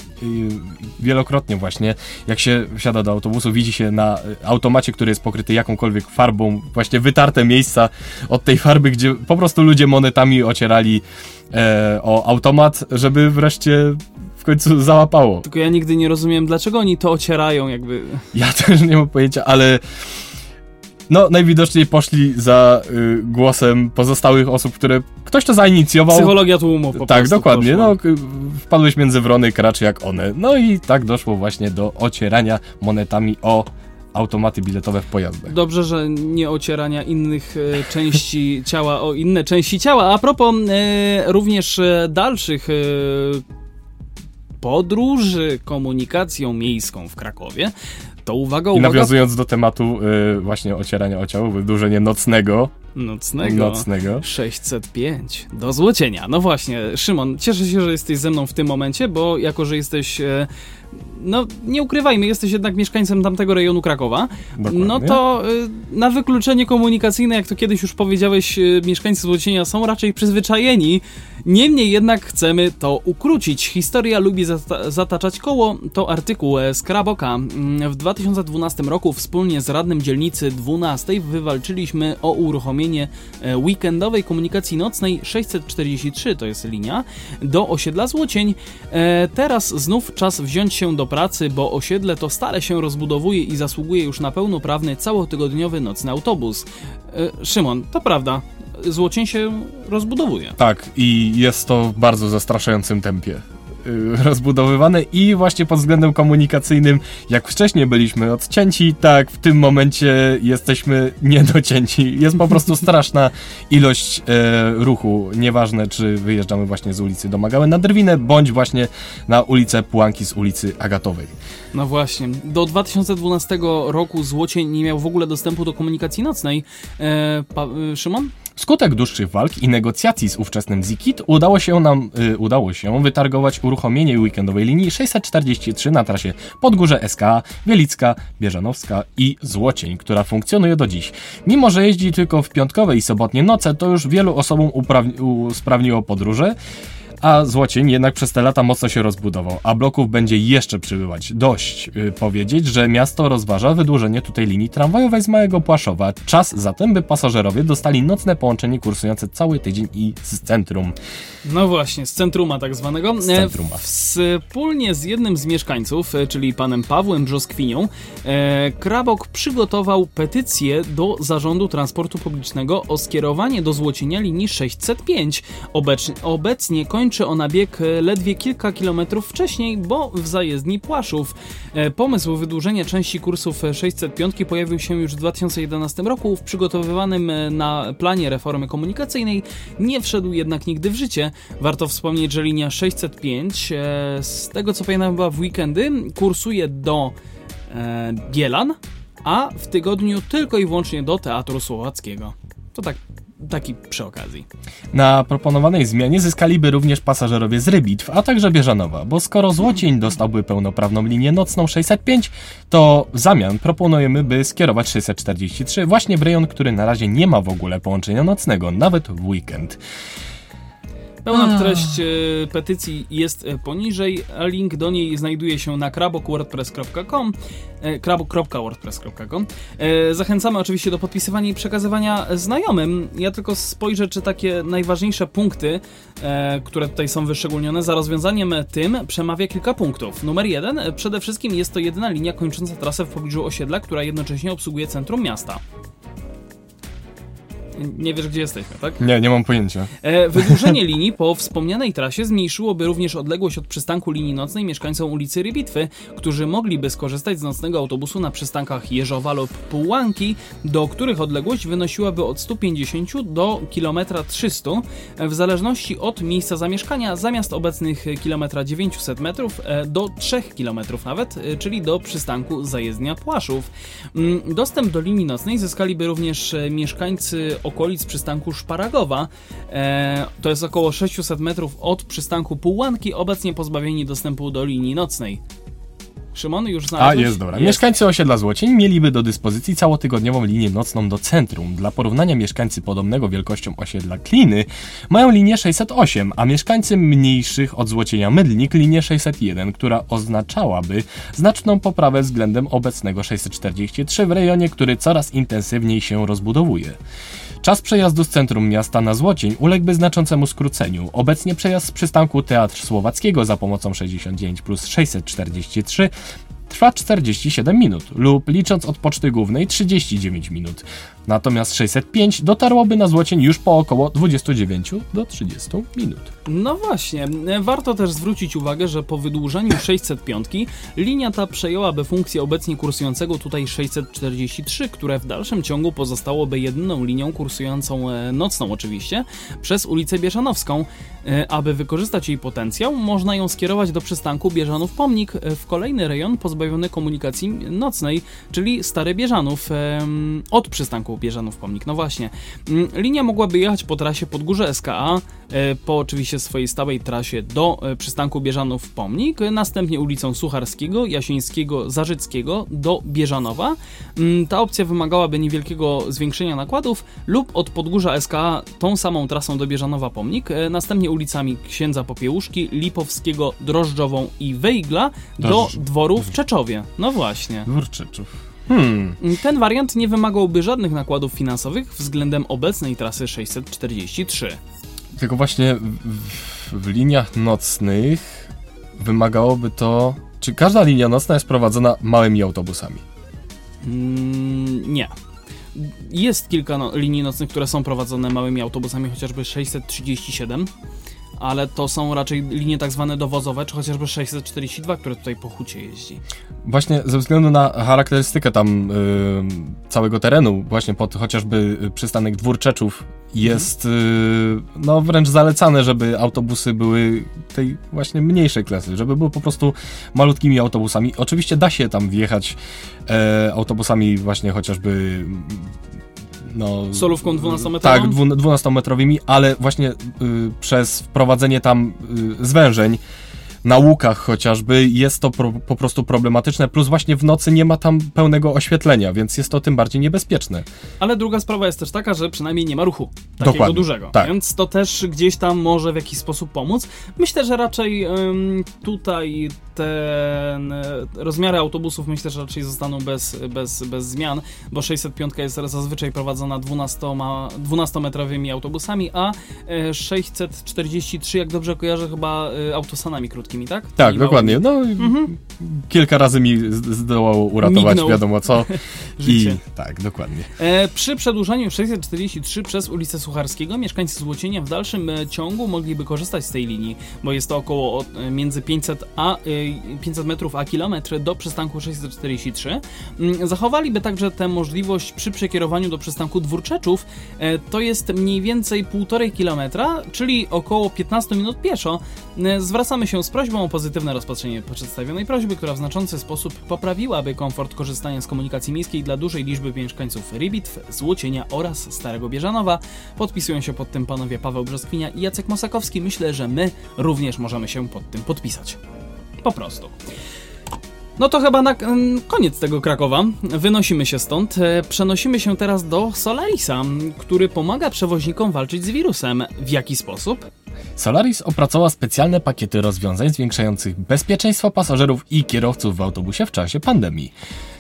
wielokrotnie właśnie, jak się wsiada do autobusu, widzi się na automacie, który jest pokryty jakąkolwiek farbą, właśnie wytarte miejsca od tej farby, gdzie po prostu ludzie monetami ocierali e, o automat, żeby wreszcie w końcu załapało. Tylko ja nigdy nie rozumiem, dlaczego oni to ocierają jakby. Ja też nie mam pojęcia, ale no najwidoczniej poszli za y, głosem pozostałych osób, które ktoś to zainicjował. Psychologia tłumu po Tak, dokładnie. Poszła. No, wpadłeś między wrony kracz jak one. No i tak doszło właśnie do ocierania monetami o automaty biletowe w pojazdach. Dobrze, że nie ocierania innych e, części *laughs* ciała o inne części ciała. A propos e, również e, dalszych e, podróży komunikacją miejską w Krakowie, to uwaga, I uwaga, nawiązując do tematu y, właśnie ocierania o ciało, wydłużenie nocnego. Nocnego. Nocnego. 605 do złocienia. No właśnie, Szymon, cieszę się, że jesteś ze mną w tym momencie, bo jako, że jesteś, e, no nie ukrywajmy, jesteś jednak mieszkańcem tamtego rejonu Krakowa, Dokładnie. no to y, na wykluczenie komunikacyjne, jak to kiedyś już powiedziałeś, y, mieszkańcy Złocienia są raczej przyzwyczajeni. Niemniej jednak chcemy to ukrócić. Historia lubi zata zataczać koło. To artykuł e, z Kraboka. Mm, W 2012 roku wspólnie z radnym dzielnicy 12 wywalczyliśmy o uruchomienie e, weekendowej komunikacji nocnej 643, to jest linia, do osiedla Złocień. E, Teraz znów czas wziąć się do pracy, bo osiedle to stale się rozbudowuje i zasługuje już na pełnoprawny, całotygodniowy nocny autobus. E, Szymon, to prawda. Złocień się rozbudowuje. Tak, i jest to w bardzo zastraszającym tempie rozbudowywane i właśnie pod względem komunikacyjnym, jak wcześniej byliśmy odcięci, tak w tym momencie jesteśmy niedocięci. Jest po prostu *laughs* straszna ilość e, ruchu, nieważne czy wyjeżdżamy właśnie z ulicy Domagały na Drwinę, bądź właśnie na ulicę Pułanki z ulicy Agatowej. No właśnie. Do 2012 roku Złocień nie miał w ogóle dostępu do komunikacji nocnej. E, pa, e, Szymon? Wskutek dłuższych walk i negocjacji z ówczesnym Zikit udało się nam y, udało się wytargować uruchomienie weekendowej linii 643 na trasie Podgórze SK, Wielicka, Bieżanowska i Złocień, która funkcjonuje do dziś. Mimo, że jeździ tylko w piątkowe i sobotnie noce, to już wielu osobom usprawniło podróże. A Złocień jednak przez te lata mocno się rozbudował, a bloków będzie jeszcze przybywać. Dość y, powiedzieć, że miasto rozważa wydłużenie tutaj linii tramwajowej z Małego Płaszowa. Czas zatem, by pasażerowie dostali nocne połączenie kursujące cały tydzień i z centrum. No właśnie, z centruma tak zwanego. Z E, centruma. Wspólnie z jednym z mieszkańców, e, czyli panem Pawłem Brzoskwinią, e, Krabok przygotował petycję do Zarządu Transportu Publicznego o skierowanie do Złocienia linii 605. Obecnie, obecnie kończy ona bieg e, ledwie kilka kilometrów wcześniej, bo w zajezdni Płaszów. E, Pomysł wydłużenia części kursów e, 605 pojawił się już w 2011 roku w przygotowywanym e, na planie reformy komunikacyjnej, nie wszedł jednak nigdy w życie. Warto wspomnieć, że linia 605, e, z tego co pamiętam chyba w weekendy, kursuje do Bielan, a w tygodniu tylko i wyłącznie do Teatru Słowackiego. To tak, taki przy okazji. Na proponowanej zmianie zyskaliby również pasażerowie z Rybitw, a także Bieżanowa, bo skoro Złocień dostałby pełnoprawną linię nocną 605, to w zamian proponujemy, by skierować 643 właśnie w rejon, który na razie nie ma w ogóle połączenia nocnego, nawet w weekend. Pełna treść e, petycji jest e, poniżej, a link do niej znajduje się na krabok.wordpress.com e, krabok.wordpress.com e, Zachęcamy oczywiście do podpisywania i przekazywania znajomym. Ja tylko spojrzę, czy takie najważniejsze punkty, e, które tutaj są wyszczególnione, za rozwiązaniem tym przemawia kilka punktów. Numer jeden, przede wszystkim jest to jedyna linia kończąca trasę w pobliżu osiedla, która jednocześnie obsługuje centrum miasta. Nie wiesz, gdzie jesteśmy, tak? Nie, nie mam pojęcia. E, Wydłużenie linii po wspomnianej trasie zmniejszyłoby również odległość od przystanku linii nocnej mieszkańcom ulicy Rybitwy, którzy mogliby skorzystać z nocnego autobusu na przystankach Jeżowa lub Pułanki, do których odległość wynosiłaby od 150 do kilometra 300 e, w zależności od miejsca zamieszkania, zamiast obecnych kilometra 900 metrów e, do 3 kilometrów nawet, e, czyli do przystanku zajezdnia Płaszów. Mm, Dostęp do linii nocnej zyskaliby również e, mieszkańcy okolic przystanku Szparagowa. E, to jest około 600 metrów od przystanku Pułanki, obecnie pozbawieni dostępu do linii nocnej. Szymon, już A, znalazłeś? jest dobra. Mieszkańcy osiedla Złocień mieliby do dyspozycji całotygodniową linię nocną do centrum. Dla porównania mieszkańcy podobnego wielkością osiedla Kliny mają linię 608, a mieszkańcy mniejszych od Złocienia Mydlnik linię 601, która oznaczałaby znaczną poprawę względem obecnego 643 w rejonie, który coraz intensywniej się rozbudowuje. Czas przejazdu z centrum miasta na Złocień uległby znaczącemu skróceniu. Obecnie przejazd z przystanku Teatr Słowackiego za pomocą 69 plus 643 trwa 47 minut lub licząc od poczty głównej 39 minut. Natomiast 605 dotarłoby na Złocień już po około 29 do 30 minut. No właśnie, e, warto też zwrócić uwagę, że po wydłużeniu *laughs* 605 linia ta przejęłaby funkcję obecnie kursującego tutaj 643, które w dalszym ciągu pozostałoby jedyną linią kursującą e, nocną oczywiście przez ulicę Bieżanowską. E, Aby wykorzystać jej potencjał, można ją skierować do przystanku Bieżanów Pomnik w kolejny rejon pozbawiony komunikacji nocnej, czyli Stary Bieżanów od przystanku Bieżanów Pomnik. No właśnie, Mm, linia mogłaby jechać po trasie Podgórze SKA, e, po oczywiście swojej stałej trasie do e, przystanku Bieżanów Pomnik, następnie ulicą Sucharskiego, Jasińskiego, Zarzyckiego do Bieżanowa. Mm, Ta opcja wymagałaby niewielkiego zwiększenia nakładów lub od Podgórza SKA tą samą trasą do Bieżanowa Pomnik, e, następnie ulicami Księdza Popiełuszki, Lipowskiego, Drożdżową i Wejgla do Drożdż- dworu w Czeczowie. No właśnie. Dworczyczów. Hmm. Ten wariant nie wymagałby żadnych nakładów finansowych względem obecnej trasy 643. Tylko właśnie w, w, liniach nocnych wymagałoby to... Czy każda linia nocna jest prowadzona małymi autobusami? Mm, nie. Jest kilka no, linii nocnych, które są prowadzone małymi autobusami, chociażby 637, ale to są raczej linie tak zwane dowozowe, czy chociażby 642, które tutaj po hucie jeździ. Właśnie ze względu na charakterystykę tam y, całego terenu, właśnie pod chociażby y, przystanek Dwórczeczów jest y, no wręcz zalecane, żeby autobusy były tej właśnie mniejszej klasy, żeby były po prostu malutkimi autobusami. Oczywiście da się tam wjechać e, autobusami właśnie chociażby no, Solówką 12-metrową? Tak, dwu- 12-metrowymi, ale właśnie y, przez wprowadzenie tam y, zwężeń na łukach chociażby jest to pro, po prostu problematyczne, plus właśnie w nocy nie ma tam pełnego oświetlenia, więc jest to tym bardziej niebezpieczne. Ale druga sprawa jest też taka, że przynajmniej nie ma ruchu takiego Dokładnie, dużego, tak. więc to też gdzieś tam może w jakiś sposób pomóc. Myślę, że raczej ym, tutaj ten e, rozmiary autobusów myślę, że raczej zostaną bez, bez, bez zmian, bo 605 jest zazwyczaj prowadzona 12, 12-metrowymi autobusami, a e, 643, jak dobrze kojarzę, chyba e, autosanami krótkimi, tak? Tak, Tymi dokładnie. No, kilka razy mi zdołało uratować Mignął. wiadomo co. *laughs* Życie. I tak, dokładnie. E, przy przedłużeniu 643 przez ulicę Sucharskiego mieszkańcy Złocienia w dalszym e, ciągu mogliby korzystać z tej linii, bo jest to około od, e, między 500, a, e, 500 metrów a kilometr do przystanku 643. Mm, Zachowaliby także tę możliwość przy przekierowaniu do przystanku Dwórczeczów. E, to jest mniej więcej 1,5 kilometra, czyli około 15 minut pieszo. E, Zwracamy się z prośbą o pozytywne rozpatrzenie przedstawionej prośby, która w znaczący sposób poprawiłaby komfort korzystania z komunikacji miejskiej dla dużej liczby mieszkańców Rybitw, Złocienia oraz Starego Bieżanowa. Podpisują się pod tym panowie Paweł Brzoskwinia i Jacek Mosakowski. Myślę, że my również możemy się pod tym podpisać. Po prostu. No to chyba na mm, koniec tego Krakowa. Wynosimy się stąd. E, Przenosimy się teraz do Solarisa, który pomaga przewoźnikom walczyć z wirusem. W jaki sposób? Solaris opracowała specjalne pakiety rozwiązań zwiększających bezpieczeństwo pasażerów i kierowców w autobusie w czasie pandemii.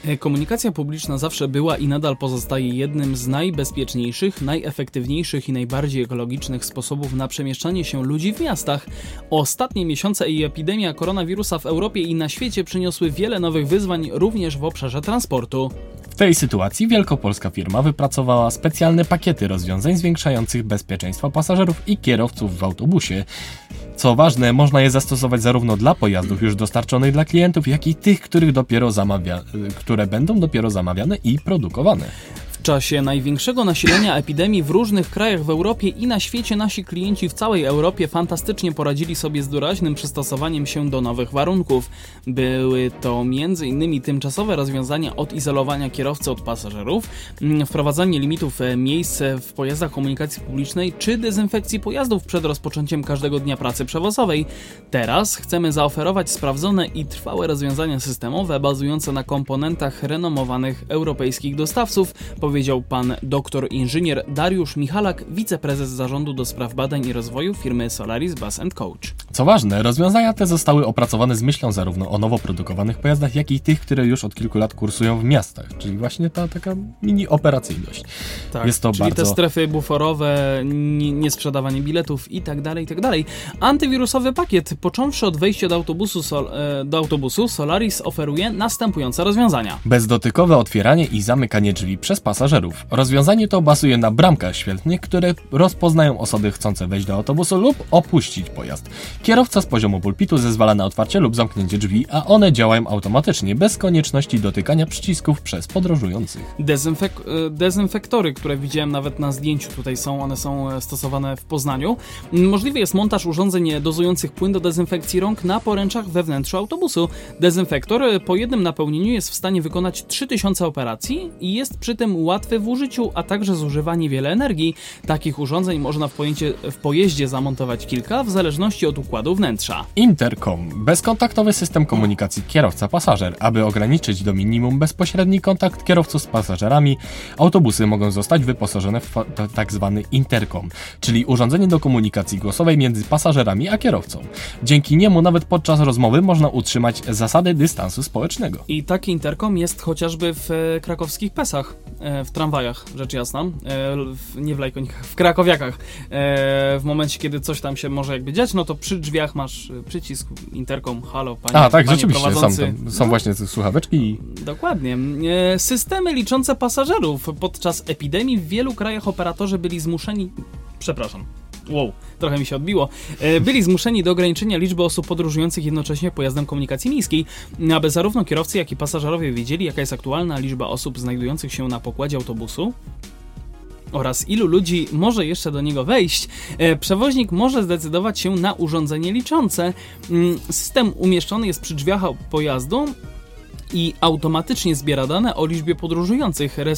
E, Komunikacja publiczna zawsze była i nadal pozostaje jednym z najbezpieczniejszych, najefektywniejszych i najbardziej ekologicznych sposobów na przemieszczanie się ludzi w miastach. Ostatnie miesiące i epidemia koronawirusa w Europie i na świecie przyniosły wiele nowych wyzwań również w obszarze transportu. W tej sytuacji wielkopolska firma wypracowała specjalne pakiety rozwiązań zwiększających bezpieczeństwo pasażerów i kierowców w autobusie. Co ważne, można je zastosować zarówno dla pojazdów już dostarczonych dla klientów, jak i tych, których dopiero zamawia, które będą dopiero zamawiane i produkowane. W czasie największego nasilenia epidemii w różnych krajach w Europie i na świecie nasi klienci w całej Europie fantastycznie poradzili sobie z doraźnym przystosowaniem się do nowych warunków. Były to m.in. tymczasowe rozwiązania odizolowania kierowcy od pasażerów, mm, wprowadzanie limitów e, miejsc w pojazdach komunikacji publicznej czy dezynfekcji pojazdów przed rozpoczęciem każdego dnia pracy przewozowej. Teraz chcemy zaoferować sprawdzone i trwałe rozwiązania systemowe bazujące na komponentach renomowanych europejskich dostawców, powiedział pan doktor inżynier Dariusz Michalak, wiceprezes zarządu do spraw badań i rozwoju firmy Solaris Bus Coach. Co ważne, rozwiązania te zostały opracowane z myślą zarówno o nowo produkowanych pojazdach, jak i tych, które już od kilku lat kursują w miastach, czyli właśnie ta taka mini operacyjność. Tak, Jest to czyli bardzo... te strefy buforowe, nie, niesprzedawanie biletów i tak dalej, i tak dalej. Antywirusowy pakiet, począwszy od wejścia do autobusu, sol, e, do autobusu Solaris oferuje następujące rozwiązania. Bezdotykowe otwieranie i zamykanie drzwi przez pasażerów. Rozwiązanie to bazuje na bramkach świetlnych, które rozpoznają osoby chcące wejść do autobusu lub opuścić pojazd. Kierowca z poziomu pulpitu zezwala na otwarcie lub zamknięcie drzwi, a one działają automatycznie, bez konieczności dotykania przycisków przez podróżujących. Dezynfek e, dezynfektory, które widziałem nawet na zdjęciu tutaj są, one są e, stosowane w Poznaniu. Możliwy jest montaż urządzeń dozujących płyn do dezynfekcji rąk na poręczach we wnętrzu autobusu. Dezynfektor e, po jednym napełnieniu jest w stanie wykonać 3000 operacji i jest przy tym łatwy w użyciu, a także zużywa niewiele energii. Takich urządzeń można w, pojęcie, w pojeździe zamontować kilka, w zależności od układu wnętrza. Intercom. Bezkontaktowy system komunikacji kierowca-pasażer. Aby ograniczyć do minimum bezpośredni kontakt kierowców z pasażerami, autobusy mogą zostać wyposażone w fa- t- tak zwany intercom, czyli urządzenie do komunikacji głosowej między pasażerami a kierowcą. Dzięki niemu nawet podczas rozmowy można utrzymać zasady dystansu społecznego. I taki interkom jest chociażby w e, krakowskich pesach, e, w tramwajach, rzecz jasna, e, w, nie w Lajkonikach, w krakowiakach. E, w momencie, kiedy coś tam się może jakby dziać, no to przy drzwiach masz e, przycisk interkom, halo, panie, A, tak, panie rzeczywiście, są, prowadzący. tam, są właśnie te słuchaweczki i Dokładnie. Systemy liczące pasażerów. Podczas epidemii w wielu krajach operatorzy byli zmuszeni. Przepraszam. Wow, trochę mi się odbiło. E, Byli zmuszeni do ograniczenia liczby osób podróżujących jednocześnie pojazdem komunikacji miejskiej, aby zarówno kierowcy, jak i pasażerowie wiedzieli, jaka jest aktualna liczba osób znajdujących się na pokładzie autobusu oraz ilu ludzi może jeszcze do niego wejść, e, przewoźnik może zdecydować się na urządzenie liczące. Mm, System umieszczony jest przy drzwiach pojazdu i automatycznie zbiera dane o liczbie podróżujących, re,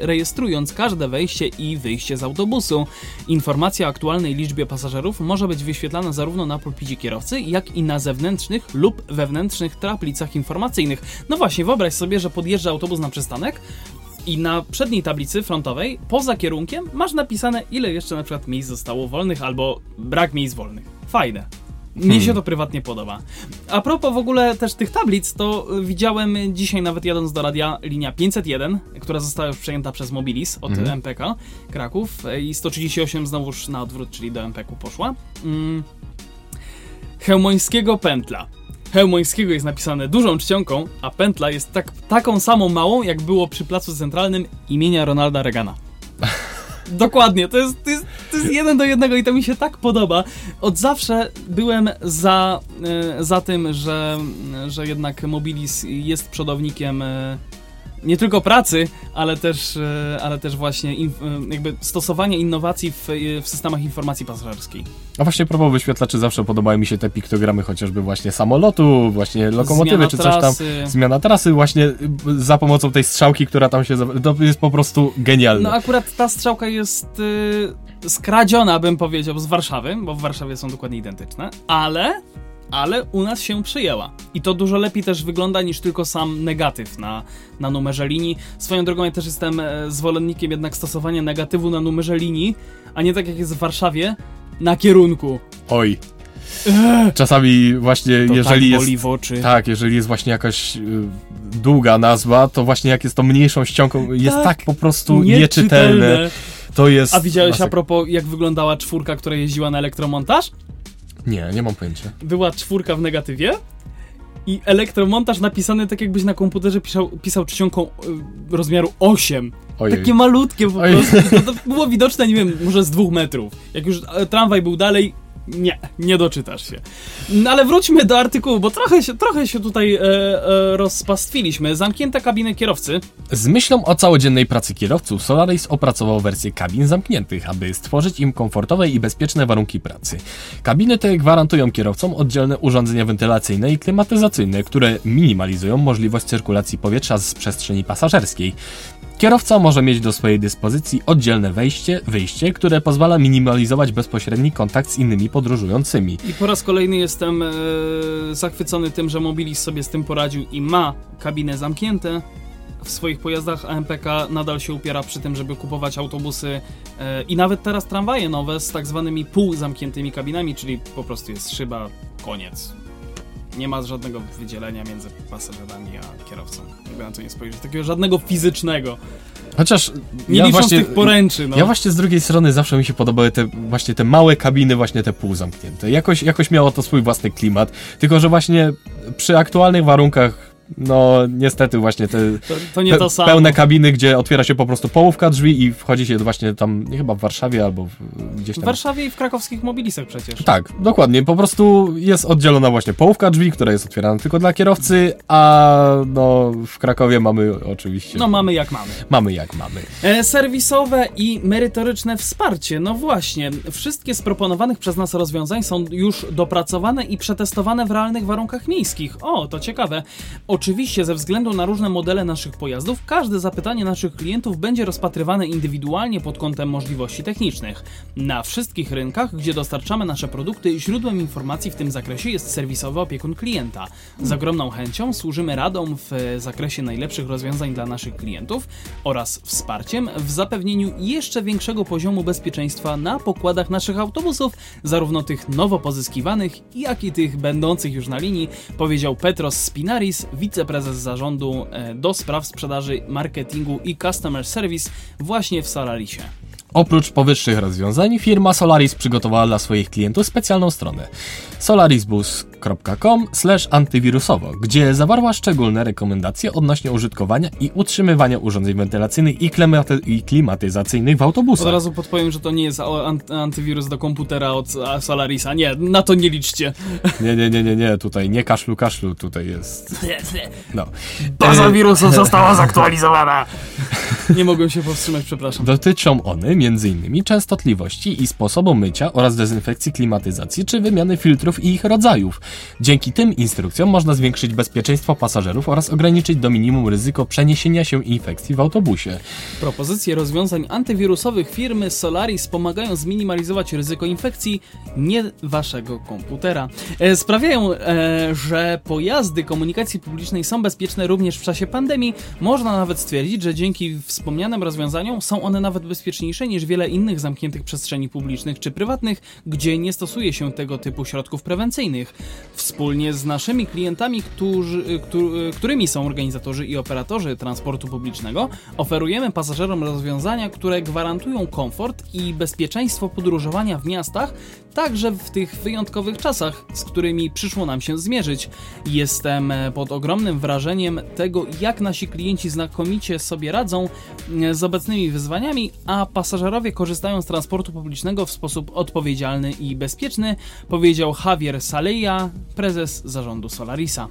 rejestrując każde wejście i wyjście z autobusu. Informacja o aktualnej liczbie pasażerów może być wyświetlana zarówno na pulpicie kierowcy, jak i na zewnętrznych lub wewnętrznych tablicach informacyjnych. No właśnie, wyobraź sobie, że podjeżdża autobus na przystanek i na przedniej tablicy frontowej, poza kierunkiem, masz napisane, ile jeszcze na przykład miejsc zostało wolnych albo brak miejsc wolnych. Fajne. Mnie się to prywatnie podoba. A propos w ogóle też tych tablic, to y, widziałem dzisiaj nawet jadąc do radia linia 501, która została już przejęta przez Mobilis od MPK Kraków y, i 138 znowuż na odwrót, czyli do MPK poszła. Mm. Chełmońskiego pętla. Chełmońskiego jest napisane dużą czcionką, a pętla jest tak, taką samą małą, jak było przy placu centralnym imienia Ronalda Reagana. Dokładnie, to jest, to, jest, to jest jeden do jednego i to mi się tak podoba. Od zawsze byłem za, e, za tym, że, że jednak Mobilis jest przodownikiem e, nie tylko pracy, ale też, e, ale też właśnie in, e, jakby stosowania innowacji w, e, w systemach informacji pasażerskiej. A właśnie propos wyświetlaczy zawsze podobały mi się te piktogramy chociażby właśnie samolotu, właśnie lokomotywy Zmiana czy coś tam. trasy. Zmiana trasy właśnie y, za pomocą tej strzałki, która tam się... To jest po prostu genialne. No akurat ta strzałka jest y, skradziona, bym powiedział, z Warszawy, bo w Warszawie są dokładnie identyczne, ale, ale u nas się przyjęła. I to dużo lepiej też wygląda niż tylko sam negatyw na, na numerze linii. Swoją drogą ja też jestem e, zwolennikiem jednak stosowania negatywu na numerze linii, a nie tak jak jest w Warszawie, na kierunku. Oj. Czasami właśnie To jeżeli tak jest... boli w oczy. Tak, jeżeli jest właśnie jakaś y, długa nazwa, to właśnie jak jest to mniejszą ściągą, jest tak, Tak. po prostu nieczytelne. To jest... A widziałeś a masakra. propos, jak wyglądała czwórka, która jeździła na elektromontaż? Nie, nie mam pojęcia. była czwórka w negatywie i elektromontaż napisany tak jakbyś na komputerze pisał, pisał czcionką y, rozmiaru 8. Ojej. Takie malutkie po prostu. To było widoczne, nie wiem, może z dwóch metrów. Jak już e, tramwaj był dalej, Nie, nie doczytasz się. No ale wróćmy do artykułu, bo trochę się, trochę się tutaj e, e, rozpastwiliśmy. Zamknięte kabiny kierowcy. Z myślą o całodziennej pracy kierowców Solaris opracował wersję kabin zamkniętych, aby stworzyć im komfortowe i bezpieczne warunki pracy. Kabiny te gwarantują kierowcom oddzielne urządzenia wentylacyjne i klimatyzacyjne, które minimalizują możliwość cyrkulacji powietrza z przestrzeni pasażerskiej. Kierowca może mieć do swojej dyspozycji oddzielne wejście, wyjście, które pozwala minimalizować bezpośredni kontakt z innymi podróżującymi. I po raz kolejny jestem e, zachwycony tym, że Mobilis sobie z tym poradził i ma kabinę zamknięte. W swoich pojazdach AMPK nadal się upiera przy tym, żeby kupować autobusy e, i nawet teraz tramwaje nowe z tak zwanymi półzamkniętymi kabinami, czyli po prostu jest szyba, koniec. Nie ma żadnego wydzielenia między pasażerami a kierowcą. Jakby na to nie spojrzeć. Takiego żadnego fizycznego. Chociaż Nie ja licząc właśnie, tych poręczy, no. Ja właśnie z drugiej strony zawsze mi się podobały te właśnie te małe kabiny, właśnie te półzamknięte. Jakoś, jakoś miało to swój własny klimat, tylko że właśnie przy aktualnych warunkach no niestety właśnie te to, to nie pe- to samo. pełne kabiny, gdzie otwiera się po prostu połówka drzwi i wchodzi się właśnie tam, nie chyba w Warszawie albo w, gdzieś W tam. Warszawie i w krakowskich mobilisach przecież. Tak, dokładnie. Po prostu jest oddzielona właśnie połówka drzwi, która jest otwierana tylko dla kierowcy, a no w Krakowie mamy oczywiście. No mamy jak mamy. Mamy jak mamy. E, serwisowe i merytoryczne wsparcie. No właśnie, wszystkie z proponowanych przez nas rozwiązań są już dopracowane i przetestowane w realnych warunkach miejskich. O, to ciekawe. Oczywiście, ze względu na różne modele naszych pojazdów, każde zapytanie naszych klientów będzie rozpatrywane indywidualnie pod kątem możliwości technicznych. Na wszystkich rynkach, gdzie dostarczamy nasze produkty, źródłem informacji w tym zakresie jest serwisowy opiekun klienta. Z ogromną chęcią służymy radą w zakresie najlepszych rozwiązań dla naszych klientów oraz wsparciem w zapewnieniu jeszcze większego poziomu bezpieczeństwa na pokładach naszych autobusów, zarówno tych nowo pozyskiwanych, jak i tych będących już na linii, powiedział Petros Spinaris, wiceprezes zarządu e, do spraw sprzedaży, marketingu i customer service właśnie w Solarisie. Oprócz powyższych rozwiązań, firma Solaris przygotowała dla swoich klientów specjalną stronę solarisbus.com antywirusowo, gdzie zawarła szczególne rekomendacje odnośnie użytkowania i utrzymywania urządzeń wentylacyjnych i, klimaty- i klimatyzacyjnych w Od autobusach. razu podpowiem, że to nie jest antywirus do komputera od Solarisa. Nie, na to nie liczcie. *laughs* Nie, nie, nie, nie, nie, tutaj nie kaszlu, kaszlu, tutaj jest. No. Baza wirusów została *laughs* zaktualizowana. Nie mogłem się powstrzymać, przepraszam. Dotyczą one m.in. częstotliwości i sposobu mycia oraz dezynfekcji klimatyzacji czy wymiany filtrów i ich rodzajów. Dzięki tym instrukcjom można zwiększyć bezpieczeństwo pasażerów oraz ograniczyć do minimum ryzyko przeniesienia się infekcji w autobusie. Propozycje rozwiązań antywirusowych firmy Solaris pomagają zminimalizować ryzyko infekcji nie waszego komputera. E, sprawiają, e, że pojazdy komunikacji publicznej są bezpieczne również w czasie pandemii. Można nawet stwierdzić, że dzięki wspomnianym rozwiązaniom są one nawet bezpieczniejsze niż wiele innych zamkniętych przestrzeni publicznych czy prywatnych, gdzie nie stosuje się tego typu środków prewencyjnych. Wspólnie z naszymi klientami, którzy, któ- którymi są organizatorzy i operatorzy transportu publicznego, oferujemy pasażerom rozwiązania, które gwarantują komfort i bezpieczeństwo podróżowania w miastach, także w tych wyjątkowych czasach, z którymi przyszło nam się zmierzyć. Jestem e, pod ogromnym wrażeniem tego, jak nasi klienci znakomicie sobie radzą e, z obecnymi wyzwaniami, a pasażerowie korzystają z transportu publicznego w sposób odpowiedzialny i bezpieczny, powiedział Javier Saleja, prezes zarządu Solarisa.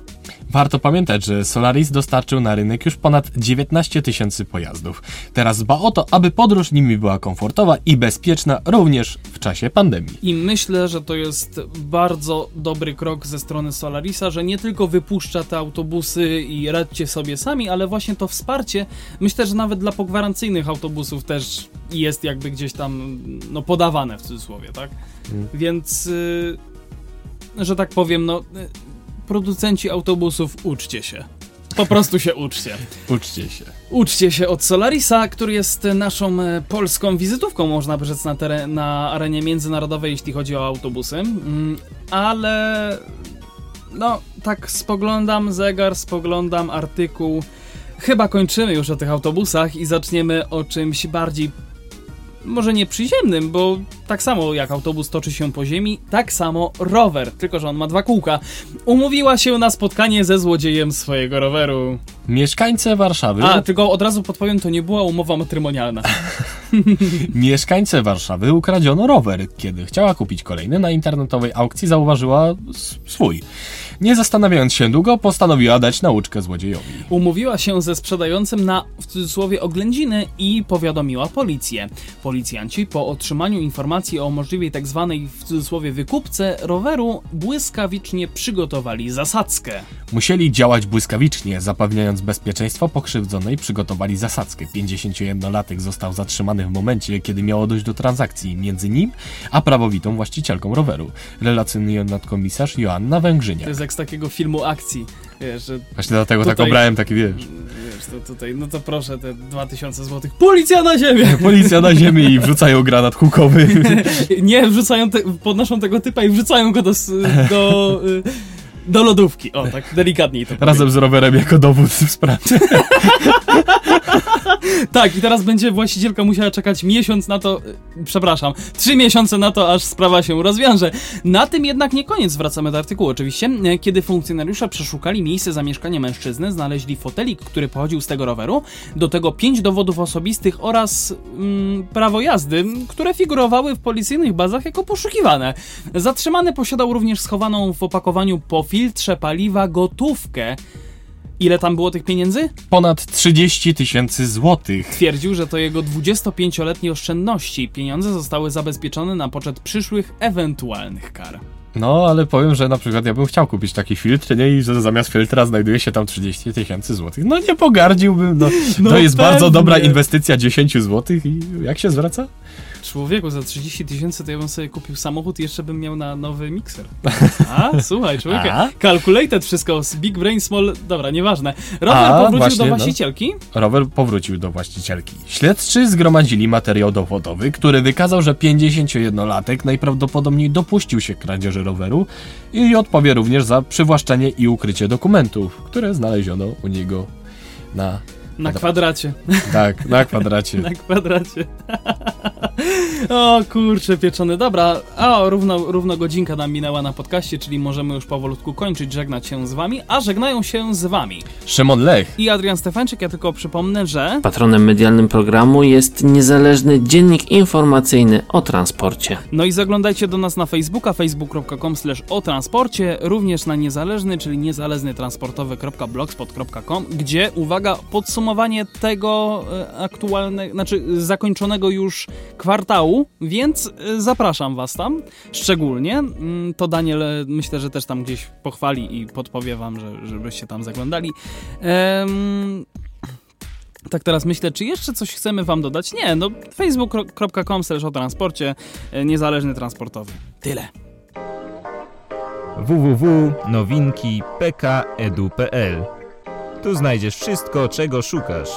Warto pamiętać, że Solaris dostarczył na rynek już ponad 19 tysięcy pojazdów. Teraz dba o to, aby podróż nimi była komfortowa i bezpieczna również w czasie pandemii. Myślę, że to jest bardzo dobry krok ze strony Solarisa, że nie tylko wypuszcza te autobusy i radźcie sobie sami, ale właśnie to wsparcie, myślę, że nawet dla pogwarancyjnych autobusów też jest jakby gdzieś tam no, podawane w cudzysłowie, tak? Więc, y, że tak powiem, no, y, producenci autobusów, uczcie się. Po prostu się uczcie. Uczcie się. Uczcie się od Solarisa, który jest naszą e, polską wizytówką, można by rzec, na, teren, na arenie międzynarodowej, jeśli chodzi o autobusy. Mm, Ale no, tak spoglądam zegar, spoglądam artykuł. Chyba kończymy już o tych autobusach i zaczniemy o czymś bardziej może nie przyziemnym, bo tak samo jak autobus toczy się po ziemi, tak samo rower, tylko że on ma dwa kółka. Umówiła się na spotkanie ze złodziejem swojego roweru. Mieszkańcy Warszawy A, tylko od razu podpowiem, to nie była umowa matrymonialna. *laughs* Mieszkańce Warszawy ukradziono rower. Kiedy chciała kupić kolejny, na internetowej aukcji zauważyła swój. Nie zastanawiając się długo, postanowiła dać nauczkę złodziejowi. Umówiła się ze sprzedającym na, w cudzysłowie, oględziny i powiadomiła policję. Policjanci po otrzymaniu informacji o możliwej tak zwanej, w cudzysłowie, wykupce roweru błyskawicznie przygotowali zasadzkę. Musieli działać błyskawicznie, zapewniając bezpieczeństwo pokrzywdzonej, przygotowali zasadzkę. 51-latek został zatrzymany w momencie, kiedy miało dojść do transakcji między nim a prawowitą właścicielką roweru. Relacjonuje nadkomisarz Joanna Węgrzyniak. Jak z takiego filmu akcji, wiesz, że Właśnie dlatego tak Tutaj- obrałem taki, wiesz, *laughs* Wiesz, to tutaj, no to proszę, te 2000 zł. Policja na ziemię! *laughs* policja na ziemi i wrzucają granat hukowy. *laughs* Nie, wrzucają, te, podnoszą tego typa i wrzucają go do, do, y, do lodówki. O, tak delikatniej to powiem. Razem z rowerem jako dowód w sprawie. *laughs* Tak, i teraz będzie właścicielka musiała czekać miesiąc na to, y, przepraszam, trzy miesiące na to, aż sprawa się rozwiąże. Na tym jednak nie koniec, wracamy do artykułu oczywiście. E, Kiedy funkcjonariusze przeszukali miejsce zamieszkania mężczyzny, znaleźli fotelik, który pochodził z tego roweru, do tego pięć dowodów osobistych oraz mm, prawo jazdy, które figurowały w policyjnych bazach jako poszukiwane. Zatrzymany posiadał również schowaną w opakowaniu po filtrze paliwa gotówkę. Ile tam było tych pieniędzy? Ponad 30 tysięcy złotych. Twierdził, że to jego 25-letnie oszczędności. Pieniądze zostały zabezpieczone na poczet przyszłych ewentualnych kar. No, ale powiem, że na przykład ja bym chciał kupić taki filtr, nie? I że zamiast filtra znajduje się tam 30 tysięcy złotych. No nie pogardziłbym, no. No to jest bardzo pewnie. dobra inwestycja 10 złotych i jak się zwraca? Człowieku, za 30 tysięcy to ja bym sobie kupił samochód i jeszcze bym miał na nowy mikser. *laughs* A, słuchaj, człowiek. Calculated wszystko z Big Brain Small... Dobra, nieważne. Rower A, powrócił właśnie, do no. właścicielki. Rower powrócił do właścicielki. Śledczy zgromadzili materiał dowodowy, który wykazał, że 51-latek najprawdopodobniej dopuścił się kradzieży roweru i odpowie również za przywłaszczenie i ukrycie dokumentów, które znaleziono u niego na, Na kwadracie. tak, na kwadracie. *laughs* Na kwadracie. *laughs* o kurczę pieczony. Dobra, a równo, równo godzinka nam minęła na podcaście, czyli możemy już powolutku kończyć, żegnać się z wami, a żegnają się z wami. Szymon Lech. I Adrian Stefańczyk, ja tylko przypomnę, że... Patronem medialnym programu jest niezależny dziennik informacyjny o transporcie. No i zaglądajcie do nas na Facebooka, facebook.com o transporcie, również na niezależny, czyli niezależnytransportowy.blogspot.com, gdzie, uwaga, podsumowanie tego e, aktualnego, znaczy zakończonego już kwartału, więc e, zapraszam was tam, szczególnie. Mm, To Daniel e, myślę, że też tam gdzieś pochwali i podpowie wam, że, żebyście tam zaglądali. Tak teraz myślę, czy jeszcze coś chcemy wam dodać? Nie, no facebook.com o transporcie, niezależny transportowy. Tyle. www.nowinki.pkedu.pl Tu znajdziesz wszystko, czego szukasz.